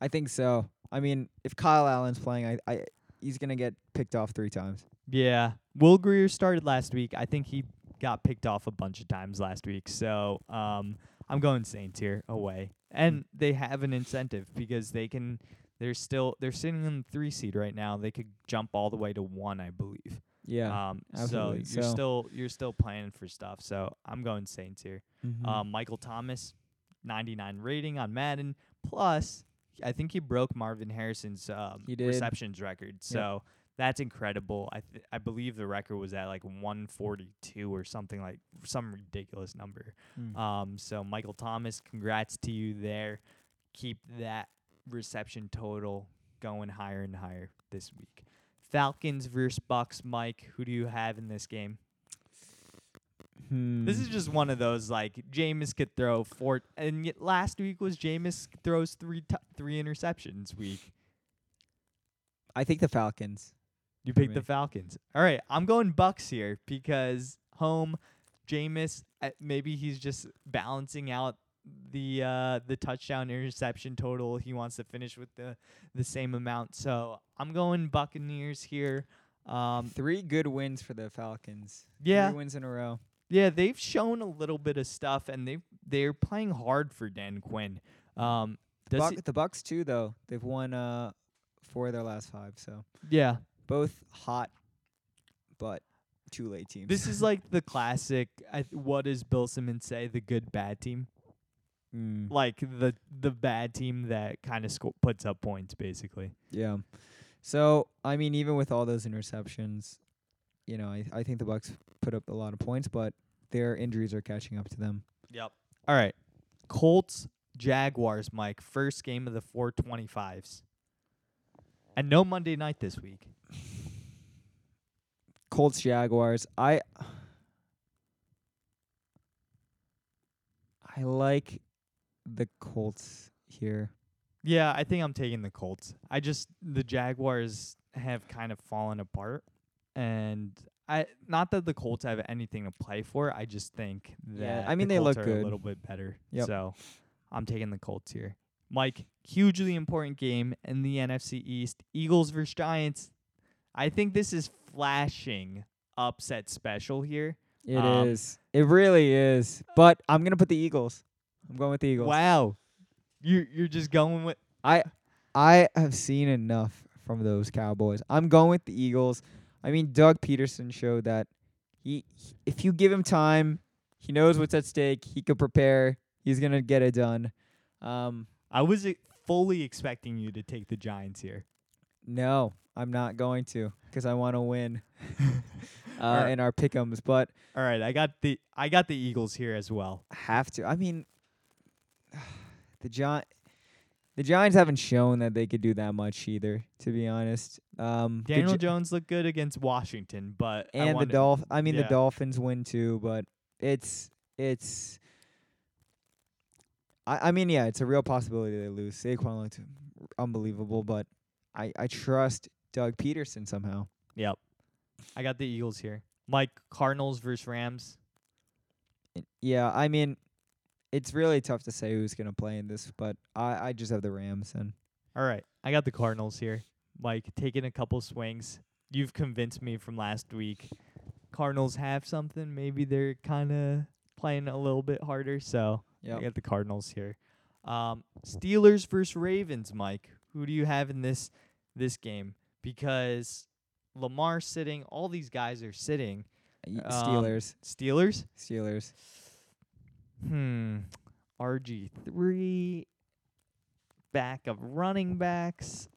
I think so. I mean, if Kyle Allen's playing, I, I he's going to get picked off 3 times. Yeah. Will Grier started last week. I think he got picked off a bunch of times last week. So um, I'm going Saints here away, and they have an incentive because they can. They're still they're sitting in the three seed right now. They could jump all the way to one, I believe. Yeah. Um. So you're So- still you're still planning for stuff. So I'm going Saints here. Mhm. Um, Michael Thomas, 99 rating on Madden. Plus, I think he broke Marvin Harrison's um, receptions record. So that's incredible. I th- I believe the record was at like 142 or something like some ridiculous number. Mm. Um, so Michael Thomas, congrats to you there. Keep that reception total going higher and higher this week. Falcons versus Bucks. Mike, who do you have in this game? This Hmm. is just one of those like Jameis could throw four, and yet last week was Jameis throws three t- three interceptions week. I think the Falcons. You picked the. Falcons. All right, I'm going Bucks here because home Jameis. uh, Maybe he's just balancing out the uh the touchdown interception total. He wants to finish with the the same amount. So I'm going Buccaneers here. Um, Three good wins for the Falcons. yeah, Three wins in a row. Yeah, they've shown a little bit of stuff, and they they're playing hard for Dan Quinn. Um, The, Buc- the Bucks too, though. They've won uh four of their last five, so yeah, both hot, but too late teams. this is like the [LAUGHS] classic. I, th- what does Bill Simmons say? The good bad team, Mm, like the the bad team that kind of sco- puts up points, basically. yeah. So I mean, even with all those interceptions, you know, I I think the Bucks put up a lot of points, but their injuries are catching up to them. Yep. All right, Colts Jaguars, Mike. First game of the 425s, and no Monday night this week. [SIGHS] Colts Jaguars. I I like the Colts here. Yeah, I think I'm taking the Colts. I just the Jaguars have kind of fallen apart, and I not that the Colts have anything to play for. I just think Yeah, that I mean, the they Colts look good. a little bit better. Yep. So I'm taking the Colts here. Mike, hugely important game in the NFC East. Eagles versus Giants. I think this is flashing upset special here. It is. Um, It really is. But I'm gonna put the Eagles. I'm going with the Eagles. Wow, you you're just going with I I have seen enough from those Cowboys. I'm going with the Eagles. I mean, Doug Pederson showed that he, he- if you give him time, he knows what's at stake. He could prepare. He's gonna get it done. Um, I was fully expecting you to take the Giants here. no, I'm not going to because I want to win [LAUGHS] uh, Alright. in our pickums. But All right, I got the I got the Eagles here as well. have to. I mean, [SIGHS] the Gi- the Giants haven't shown that they could do that much either. To be honest, um, Daniel Gi- Jones looked good against Washington, but I and the Dolph. I mean, yeah. the Dolphins win too, but it's it's. I I mean, yeah, it's a real possibility they lose. Saquon looked unbelievable, but I I trust Doug Pederson somehow. Yep, I got the Eagles here. Mike Cardinals versus Rams. Yeah, I mean, it's really tough to say who's gonna play in this, but I I just have the Rams and All right, I got the Cardinals here. Mike taking a couple swings. You've convinced me from last week. Cardinals have something. Maybe they're kind of playing a little bit harder, so I yeah. got the Cardinals here. Um, Steelers versus Ravens, Mike. Who do you have in this this game? Because Lamar sitting, all these guys are sitting. Um, Steelers, Steelers. Hmm. RG three. Back of running backs.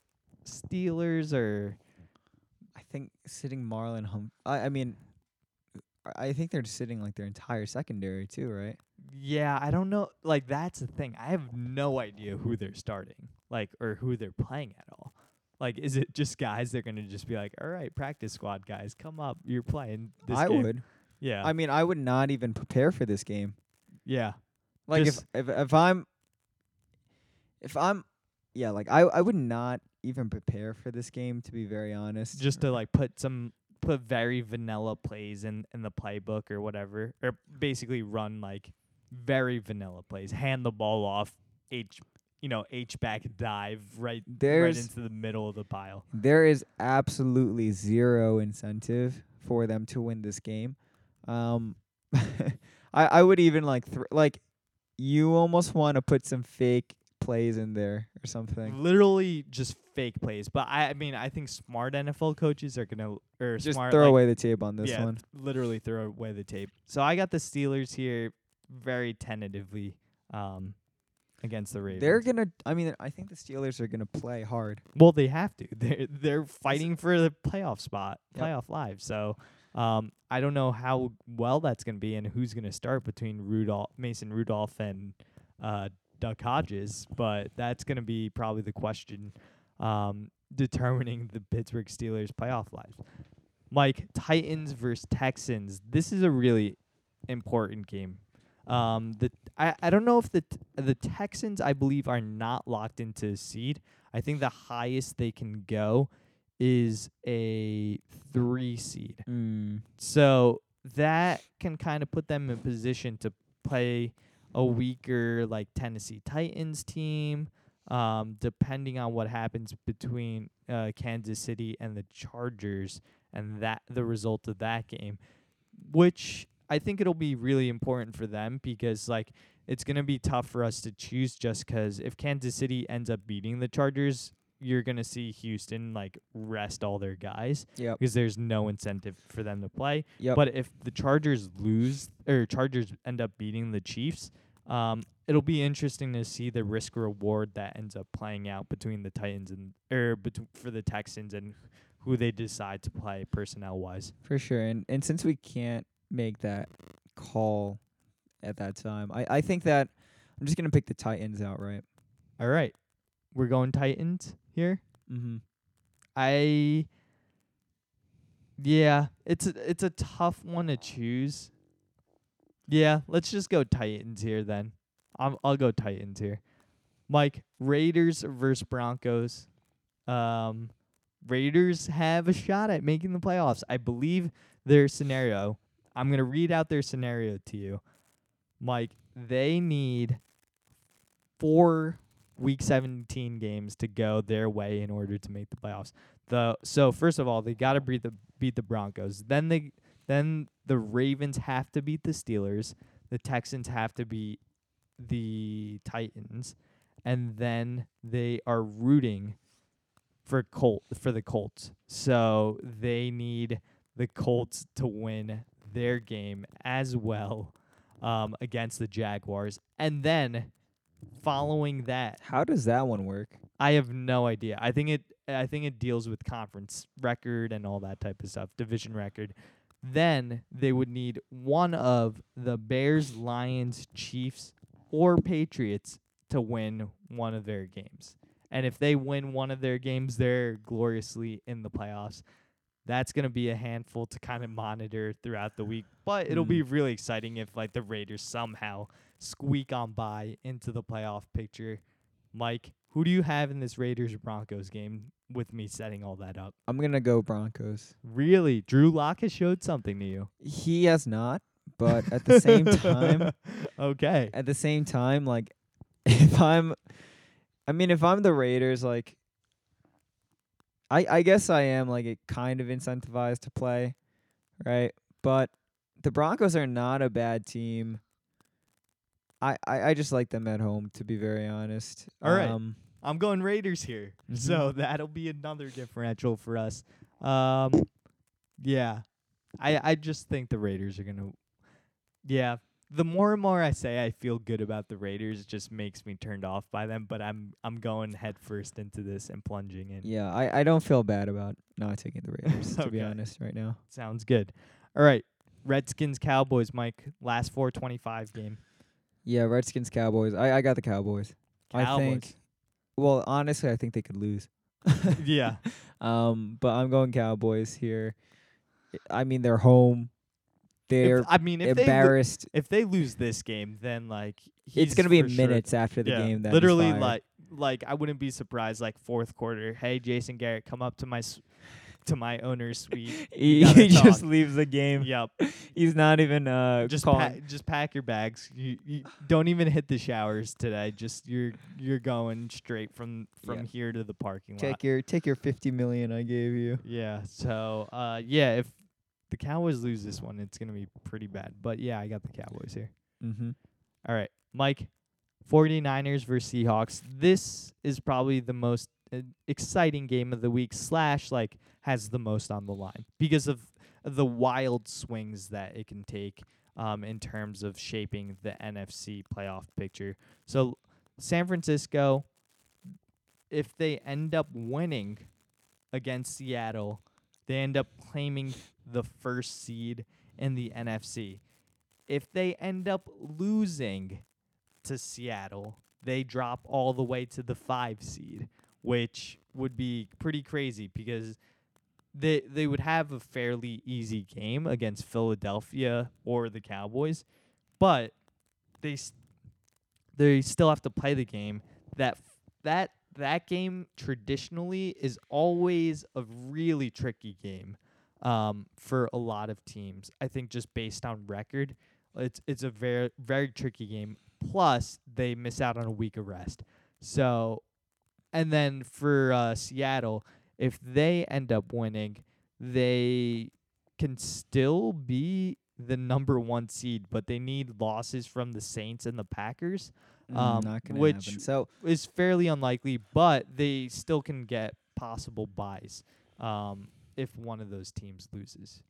Steelers or I think sitting Marlon Hum. I I mean, I I think they're sitting like their entire secondary too, right? yeah, I don't know. Like that's the thing. I have no idea who they're starting, like or who they're playing at all. Like, is it just guys? They're gonna just be like, "All right, practice squad guys, come up. You're playing this I game." would. Yeah. I mean, I would not even prepare for this game. Yeah. Like Just- if if if I'm if I'm yeah, like I I would not even prepare for this game to be very honest. Just to like put some put very vanilla plays in in the playbook or whatever, or basically run like very vanilla plays. Hand the ball off, H, you know, H back dive right right There's- into the middle of the pile. there is absolutely zero incentive for them to win this game. Um [LAUGHS] I I would even like thr like you almost want to put some fake plays in there or something. Literally just fake plays. But I, I mean, I think smart NFL coaches are gonna or Just smart, throw like, away the tape on this yeah, one. literally throw away the tape. So I got the Steelers here very tentatively um, against the Ravens. They're gonna. I mean, I think the Steelers are gonna play hard. well, they have to. [LAUGHS] They're they're fighting for the playoff spot, Yep. playoff live. So um, I don't know how well that's gonna be and who's gonna start between Rudolph, Mason Rudolph, and uh, Duck Hodges, but that's gonna be probably the question um, [LAUGHS] determining the Pittsburgh Steelers playoff lives. Mike, Titans versus Texans. This is a really important game. Um, the I, I don't know if the t- the Texans I believe are not locked into a seed. I think the highest they can go is a three seed. Mm. So that can kind of put them in position to play a weaker like Tennessee Titans team. Um, depending on what happens between uh, Kansas City and the Chargers and that the result of that game, which I think it'll be really important for them because like it's gonna be tough for us to choose just 'cause if Kansas City ends up beating the Chargers, you're gonna see Houston like rest all their guys because there's no incentive for them to play. Yep. But if the Chargers lose or Chargers end up beating the Chiefs, um, it'll be interesting to see the risk reward that ends up playing out between the Titans and or between for the Texans and who they decide to play personnel wise. For sure. And and since we can't make that call at that time, I, I think that I'm just gonna pick the Titans outright. All right, we're going Titans here. Mm-hmm. I yeah, it's a, it's a tough one to choose. Yeah, let's just go Titans here then. I'm, I'll go Titans here. Mike, Raiders versus Broncos. Um, Raiders have a shot at making the playoffs. I believe their scenario. I'm gonna read out their scenario to you, Mike. They need four week 17 games to go their way in order to make the playoffs. The so first of all, they got to beat the beat the Broncos. Then they then the Ravens have to beat the Steelers. The Texans have to beat the Titans, and then they are rooting for Colt for the Colts. So they need the Colts to win their game as well um, against the Jaguars, and then following that, How does that one work? I have no idea. I think it I think it deals with conference record and all that type of stuff, division record. Then they would need one of the Bears, Lions, Chiefs, or Patriots to win one of their games. And if they win one of their games, they're gloriously in the playoffs. That's going to be a handful to kind of monitor throughout the week. But it'll Mm. be really exciting if like the Raiders somehow squeak on by into the playoff picture. Mike, who do you have in this Raiders Broncos game with me setting all that up? I'm gonna go Broncos. Really? Drew Lock has showed something to you. He has not, but at the same time, [LAUGHS] okay. at the same time, like [LAUGHS] if I'm, I mean, if I'm the Raiders, like, I I guess I am like kind of incentivized to play, right? But the Broncos are not a bad team. I I, I just like them at home, to be very honest. All right. Um, I'm going Raiders here. So that'll be another differential for us. Um yeah. I I just think the Raiders are going to Yeah, the more and more I say I feel good about the Raiders, it just makes me turned off by them, but I'm I'm going head first into this and plunging in. yeah, I I don't feel bad about not taking the Raiders, to be [LAUGHS] honest, right now. Sounds good. All right. Redskins Cowboys, Mike. Last 425 game. Yeah, Redskins, Cowboys. I I got the Cowboys. I think. Well, honestly, I think they could lose. [LAUGHS] yeah. Um, but I'm going Cowboys here. I mean, they're home. They're If, I mean, if they lo- embarrassed. if they lose this game, then like it's gonna be for sure- minutes after the yeah, game. That literally like like I wouldn't be surprised like fourth quarter. Hey, Jason Garrett, come up to my s- to my owner's suite. [LAUGHS] he, he [LAUGHS] just leaves the game. Yep. [LAUGHS] He's not even uh Just pa- just pack your bags. You, you don't even hit the showers today. Just you're you're going straight from from Yeah. here to the parking lot. Take your take your fifty million I gave you. Yeah. So uh yeah, if the Cowboys lose this one, it's gonna be pretty bad. But yeah, I got the Cowboys here. Mm-hmm. All right. Mike, 49ers versus Seahawks. This is probably the most uh, exciting game of the week slash like has the most on the line because of the wild swings that it can take um, in terms of shaping the NFC playoff picture. So San Francisco, if they end up winning against Seattle, they end up claiming the first seed in the NFC. If they end up losing to Seattle, they drop all the way to the five seed, which would be pretty crazy because they they would have a fairly easy game against Philadelphia or the Cowboys, but they they still have to play the game that that that game traditionally is always a really tricky game um, for a lot of teams. I think just based on record, it's it's a very very tricky game. Plus, they miss out on a week of rest. So, and then for uh, Seattle, if they end up winning, they can still be the number one seed, but they need losses from the Saints and the Packers Mm, um, not which- happen. So is fairly unlikely, but they still can get possible buys um, if one of those teams loses.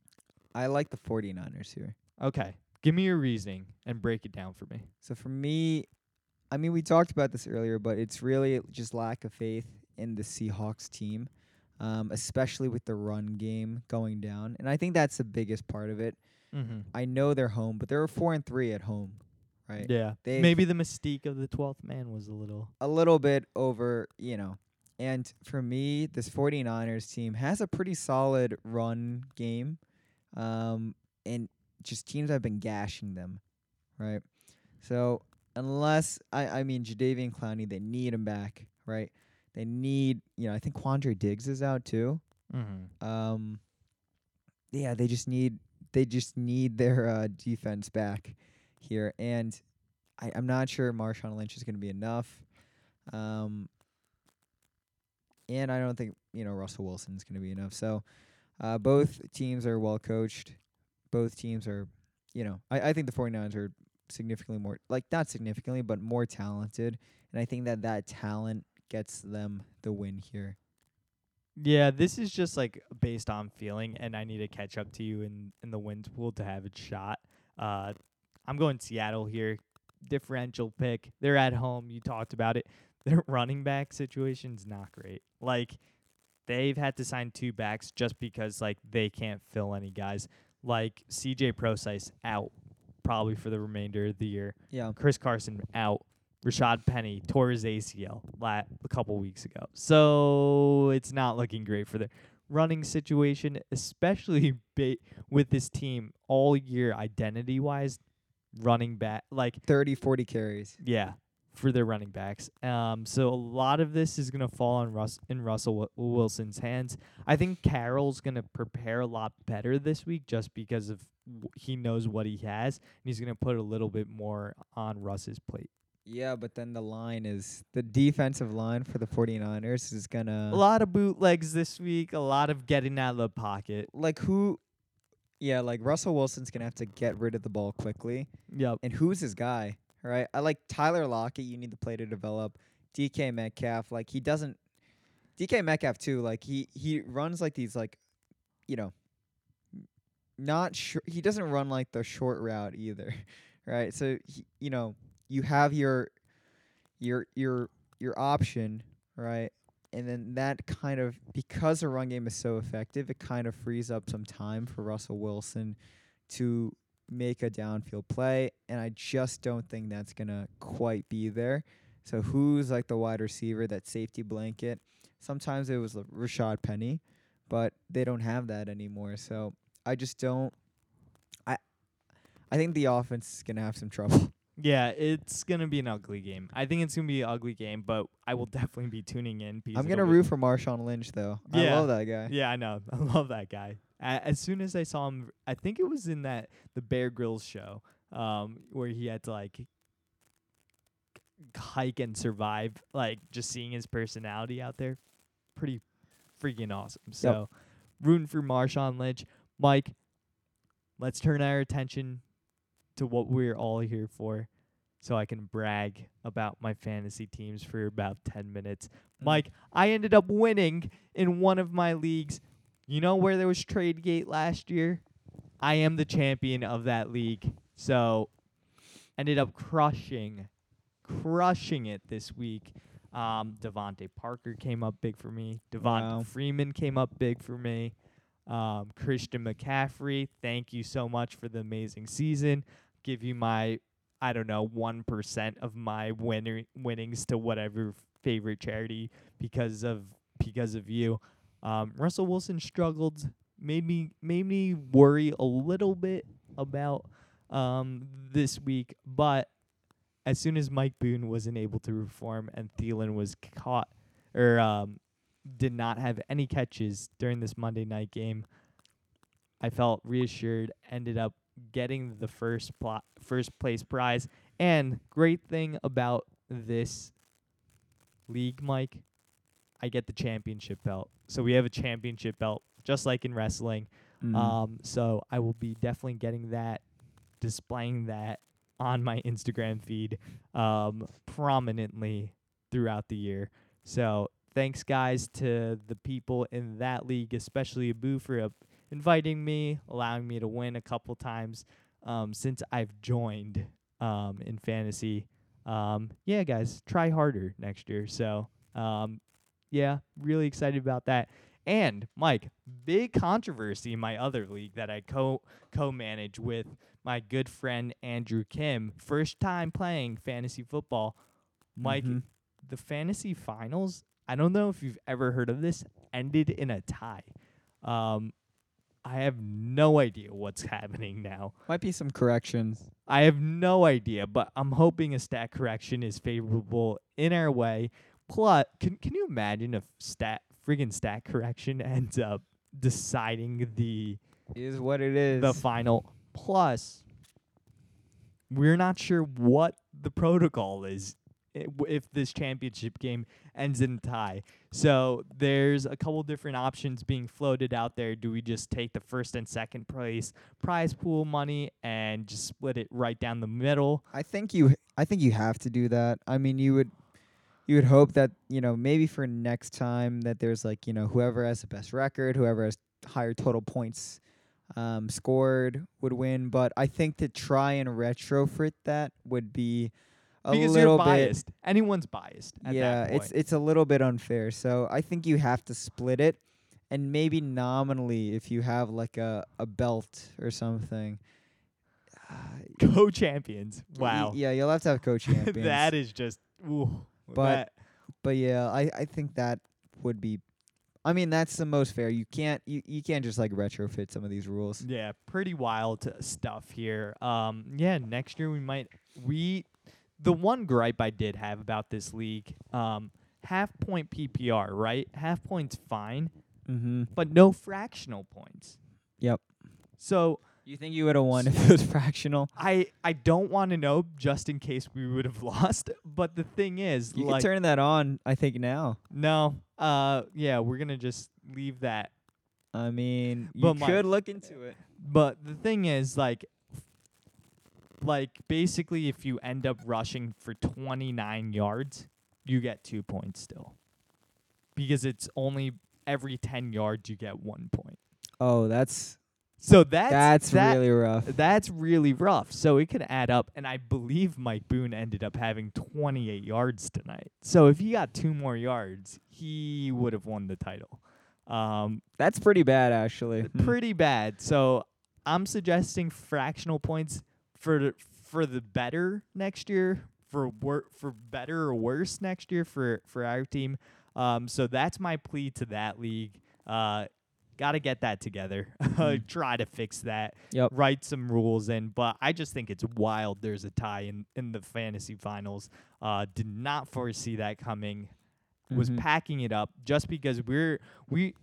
I like the 49ers here. Okay, give me your reasoning and break it down for me. So for me, I mean, we talked about this earlier, but it's really just lack of faith in the Seahawks team, um, especially with the run game going down. And I think that's the biggest part of it. Mm-hmm. I know they're home, but they're four and three at home, right? Yeah, They've- maybe the mystique of the twelfth man was a little. A little bit over, you know. And for me, this 49ers team has a pretty solid run game. Um, and just teams have been gashing them, right? So unless I, I mean Jadeveon Clowney, they need him back, right? They need, you know, I think Quandre Diggs is out too. Mm-hmm. Um, yeah, they just need they just need their uh, defense back here, and I, I'm not sure Marshawn Lynch is going to be enough. Um, and I don't think you know Russell Wilson is going to be enough. So uh, both teams are well coached. Both teams are, you know, I, I think the 49ers are significantly more like not significantly, but more talented, and I think that that talent gets them the win here. Yeah, this is just like based on feeling, and I need to catch up to you in in the wins pool to have it shot. Uh, I'm going Seattle here. Differential pick. They're at home. You talked about it. [LAUGHS] Their running back situation's not great. Like they've had to sign two backs just because like they can't fill any guys. Like CJ Prosise out probably for the remainder of the year. Yeah. Chris Carson out. Rashaad Penny tore his ACL la- a couple weeks ago. So it's not looking great for the running situation, especially [LAUGHS] ba- with this team all year identity wise, running back. Like, 30, 40 carries. yeah, for their running backs. Um, so a lot of this is going to fall on Russ in Russell Wi- Wilson's hands. I think Carroll's going to prepare a lot better this week just because of w- he knows what he has, and he's going to put a little bit more on Russ's plate. Yeah, but then the line is the defensive line for the 49ers is going to a lot of bootlegs this week, a lot of getting out of the pocket. like who Yeah, like Russell Wilson's going to have to get rid of the ball quickly. Yep. And who's his guy? Right? I like Tyler Lockett, you need the play to develop. DK Metcalf, like he doesn't DK Metcalf too, like he he runs like these like you know not sure he doesn't run like the short route either. [LAUGHS] Right? So he, you know, you have your your your your option, right? And then that kind of because the run game is so effective, it kind of frees up some time for Russell Wilson to make a downfield play, and I just don't think that's gonna quite be there. So who's like the wide receiver, that safety blanket? Sometimes it was Rashaad Penny, but they don't have that anymore. So I just don't. I I think the offense is gonna have some trouble. [LAUGHS] Yeah, it's gonna be an ugly game. I think it's gonna be an ugly game, but I will [LAUGHS] definitely be tuning in. Because I'm gonna root for Marshawn Lynch though. I love that guy. Yeah, I know. [LAUGHS] I love that guy. A- as soon as I saw him, I think it was in that the Bear Grylls show, um, where he had to like hike and survive. Like just seeing his personality out there, pretty freaking awesome. So, rooting for Marshawn Lynch, Mike. Let's turn our attention to what we're all here for. so I can brag about my fantasy teams for about 10 minutes. Mm. Mike, I ended up winning in one of my leagues. You know where there was Tradegate last year? I am the champion of that league. So ended up crushing, crushing it this week. Um, DeVante Parker came up big for me. Devonta Wow. Freeman came up big for me. Um, Christian McCaffrey, thank you so much for the amazing season. Give you my, I don't know, one percent of my winner winnings to whatever favorite charity because of because of you. Um, Russell Wilson struggled, made me made me worry a little bit about um, this week, but as soon as Mike Boone wasn't able to reform and Thielen was caught or um, did not have any catches during this Monday night game, I felt reassured. Ended up getting the first plot, first place prize. And great thing about this league, Mike, I get the championship belt. So we have a championship belt, just like in wrestling. Mm. Um, so I will be definitely getting that, displaying that on my Instagram feed um, prominently throughout the year. So thanks, guys, to the people in that league, especially Abu for uh, inviting me, allowing me to win a couple times um, since I've joined um, in fantasy. Um, yeah, guys, try harder next year. So um, yeah, really excited about that. And Mike, big controversy in my other league that I co co manage with my good friend Andrew Kim. First time playing fantasy football. Mike, Mhm. the fantasy finals, I don't know if you've ever heard of this, ended in a tie. Um I have no idea what's [LAUGHS] happening now. Might be some corrections. I have no idea, but I'm hoping a stat correction is favorable in our way. Plus, can can you imagine if stat friggin' stat correction ends up deciding the Is what it is. the final? Plus, we're not sure what the protocol is if this championship game ends in tie. So there's a couple different options being floated out there. Do we just take the first and second place prize pool money and just split it right down the middle? I think you I think you have to do that. I mean, you would you would hope that, you know, maybe for next time that there's like, you know, whoever has the best record, whoever has higher total points um, scored would win, but I think to try and retrofit that would be a because little you're bit biased. Anyone's biased. At yeah, that point. it's it's a little bit unfair. So I think you have to split it, and maybe nominally, if you have like a a belt or something. Uh, co-champions. y- Wow, yeah, you'll have to have [LAUGHS] co-champions. that is just. Ooh, But- but yeah, I I think that would be. I mean, that's the most fair. You can't you, you can't just like retrofit some of these rules. Yeah, pretty wild stuff here. Um, yeah, next year we might we the one gripe I did have about this league, um, half point PPR, right? Half points fine, Mm-hmm. but no fractional points. Yep. So You think you would have won if it was fractional? I I don't want to know just in case we would have [LAUGHS] lost. But the thing is, You like can turn that on. I think now. no, uh, yeah, we're gonna just leave that I mean, you But my- could look into it. But the thing is, like, like basically, if you end up rushing for 29 yards, you get two points still, because it's only every 10 yards you get one point. Oh, that's So that's that's that- really rough. that's really rough. So it could add up, and I believe Mike Boone ended up having 28 yards tonight. So if he got two more yards, he would have won the title. Um, That's pretty bad, actually. Pretty bad. So I'm suggesting fractional points for the, for the better next year, for wor- for better or worse next year for for our team. Um, so that's my plea to that league. Uh, got to get that together. [LAUGHS] Mhm. Try to fix that. Yep. Write some rules in. But I just think it's wild. There's a tie in in the fantasy finals. Uh, did not foresee that coming was Mhm. packing it up just because we're we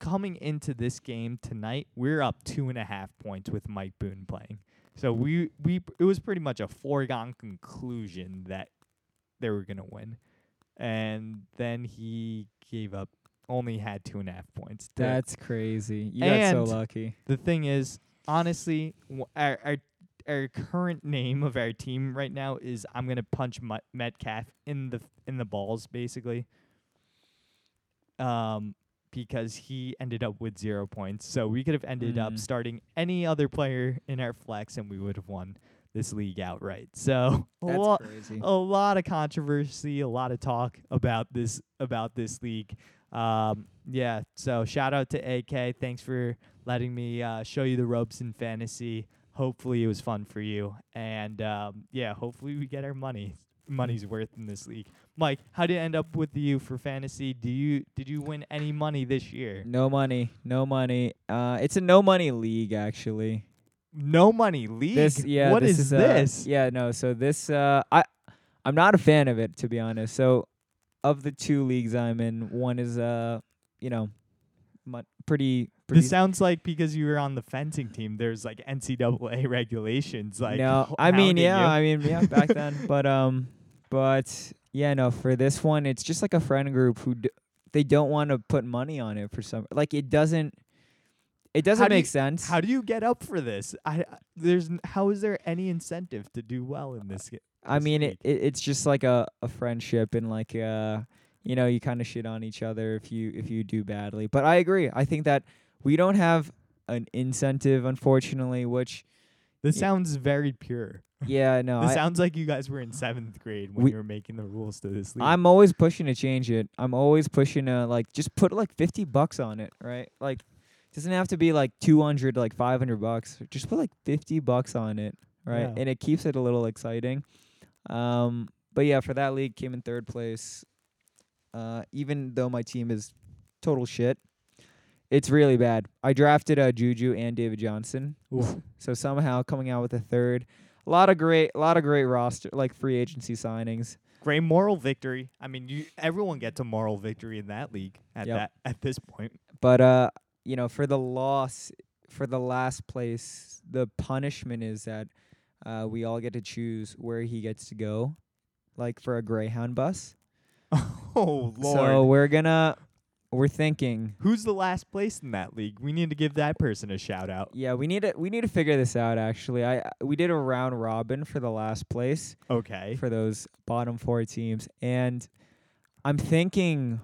coming into this game tonight we're up two and a half points with mike boone playing so we we it was pretty much a foregone conclusion that they were gonna win and then he gave up only had two and a half points to- That's crazy. You got so lucky. the thing is honestly w- our, our our current name of our team right now is I'm gonna punch Metcalf in the in the balls basically. Um, because he ended up with zero points, so we could have ended up Mm. starting any other player in our flex, and we would have won this league outright. So a [LAUGHS] That's lot, crazy. a lot of controversy, a lot of talk about this about this league. Um, yeah, so shout out to AK. Thanks for letting me uh, show you the ropes in fantasy. Hopefully it was fun for you, and um, yeah, hopefully we get our money money's worth in this league. Mike, how did it end up with you for fantasy? Do you did you win any money this year? No money, no money. Uh, it's a no money league actually. No money league. This yeah, what this is, is, uh, this? yeah, no. So this uh, I I'm not a fan of it to be honest. So of the two leagues I'm in, one is uh, you know, mu- pretty. This sounds like because you were on the fencing team. There's like NCAA regulations. Like no, I mean yeah, you. I mean yeah, back then. [LAUGHS] But um, but yeah, no. For this one, it's just like a friend group who d- they don't want to put money on it for some. Like it doesn't. It doesn't How do make you- sense. How do you get up for this? I there's n- how is there any incentive to do well in this? ga- I this mean, league? it, it it's just like a, a friendship and like uh, you know, you kind of shit on each other if you if you do badly. But I agree. I think that we don't have an incentive, unfortunately. Which, This yeah. sounds very pure. [LAUGHS] yeah, no, This I, sounds like you guys were in seventh grade when We- you were making the rules to this league. I'm always pushing to change it. I'm always pushing to like just put like fifty bucks on it, right? Like, doesn't have to be like two hundred, like five hundred bucks. Just put like fifty bucks on it, right? Yeah. And it keeps it a little exciting. Um, but yeah, for that league, came in third place. Uh, even though my team is total shit, it's really bad. I drafted uh, Juju and David Johnson, [LAUGHS] so somehow coming out with a third. A lot of great, a lot of great roster, like free agency signings. Great moral victory. I mean, you everyone gets a moral victory in that league at Yep. that at this point. But uh, you know, for the loss, for the last place, the punishment is that uh, we all get to choose where he gets to go, like for a Greyhound bus. [LAUGHS] oh lord. So we're gonna, we're thinking, Who's the last place in that league? We need to give that person a shout out. yeah, we need to we need to figure this out. Actually, I we did a round robin for the last place Okay. for those bottom four teams, and I'm thinking.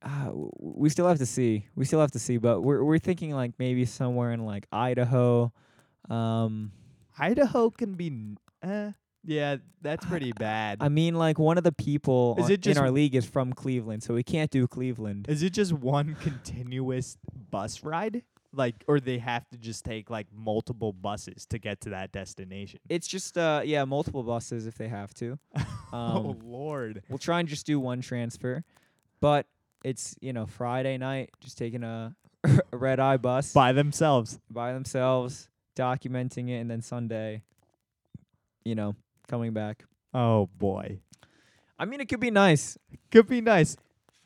Uh, w- we still have to see. We still have to see, but we're we're thinking like maybe somewhere in like Idaho. Um, Idaho can be n- uh yeah, that's pretty bad. I mean, like one of the people Is on- it just in our league is from Cleveland, so we can't do Cleveland. Is it just one continuous bus ride? Like or they have to just take like multiple buses to get to that destination? It's just uh yeah, multiple buses if they have to. [LAUGHS] oh Um, lord. We'll try and just do one transfer, but it's you know Friday night, just taking a, a [LAUGHS] red eye bus By themselves. by themselves, documenting it, and then Sunday, you know, coming back. Oh boy. I mean, it could be nice. Could be nice.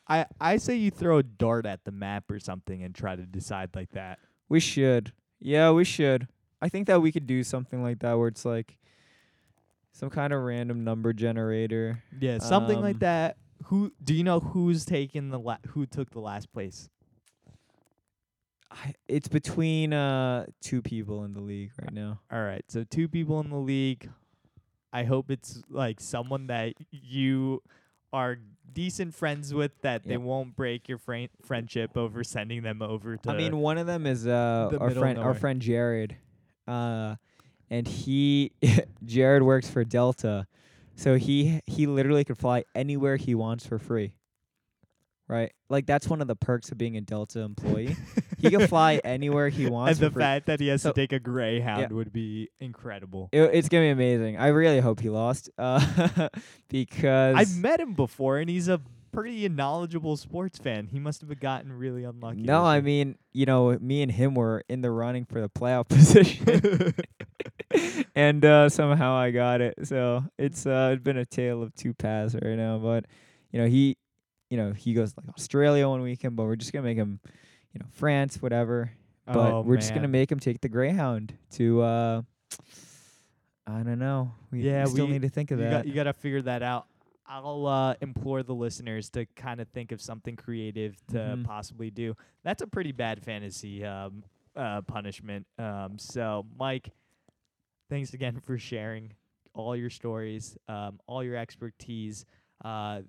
I I say you throw a dart at the map or something and try to decide like that. We should. Yeah, we should. I think that we could do something like that where it's like some kind of random number generator. Yeah, something like Um, that. Who do you know who's taken the la- who took the last place? I, it's between uh two people in the league right now. All right, so two people in the league. I hope it's like someone that you are decent friends with that they Yep. won't break your fri- friendship over sending them over to I mean, one of them is uh the our middle friend our nowhere. friend Jared. Uh and he [LAUGHS] Jared works for Delta. So he he literally could fly anywhere he wants for free. Right? Like that's one of the perks of being a Delta employee. he can fly [LAUGHS] anywhere he wants and the fact that he has So- to take a Greyhound would be incredible. It, it's gonna be amazing. I really hope he lost, uh, [LAUGHS] because I've met him before, and he's a pretty knowledgeable sports fan. He must have gotten really unlucky. no, I mean, you know, me and him were in the running for the playoff [LAUGHS] position, and uh, somehow I got it. So it's uh, it's been a tale of two paths right now. But you know, he, you know, he goes like Australia one weekend, but we're just gonna make him, you know, France, whatever. But Oh, we're just gonna make him take the Greyhound to. uh I don't know. We, Yeah, we still we- need to think of you that. Got, you got to figure that out. I'll uh, implore the listeners to kind of think of something creative to Mhm. possibly do. That's a pretty bad fantasy um, uh, punishment. Um, so, Mike, thanks again for sharing all your stories, um, all your expertise uh,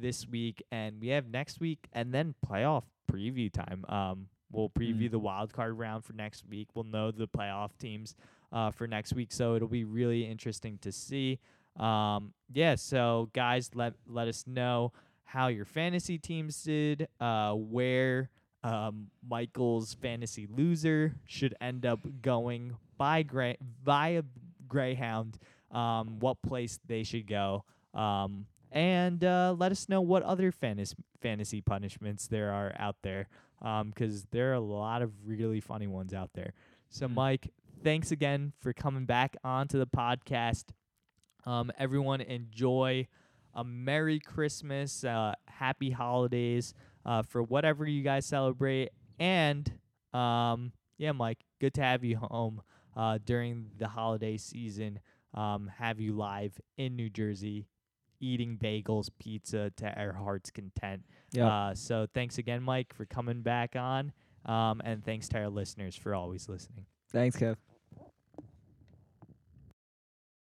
this week, and we have next week, and then playoff preview time. Um, we'll preview Mm. the wild card round for next week. We'll know the playoff teams uh, for next week, so it'll be really interesting to see. Um, yeah, so guys, let let us know how your fantasy teams did, uh, where um, Michael's fantasy loser should end up going by Gray via Greyhound, um, what place they should go, um, and uh, let us know what other fantasy fantasy punishments there are out there, because there are a lot of really funny ones out there. So, Mm. Mike, thanks again for coming back onto the podcast. Um, everyone enjoy a Merry Christmas, uh, Happy Holidays uh, for whatever you guys celebrate. And um, yeah, Mike, good to have you home uh, during the holiday season. Um, have you live in New Jersey eating bagels, pizza to our heart's content. Yeah. Uh, so thanks again, Mike, for coming back on. Um, and thanks to our listeners for always listening. Thanks, Kev.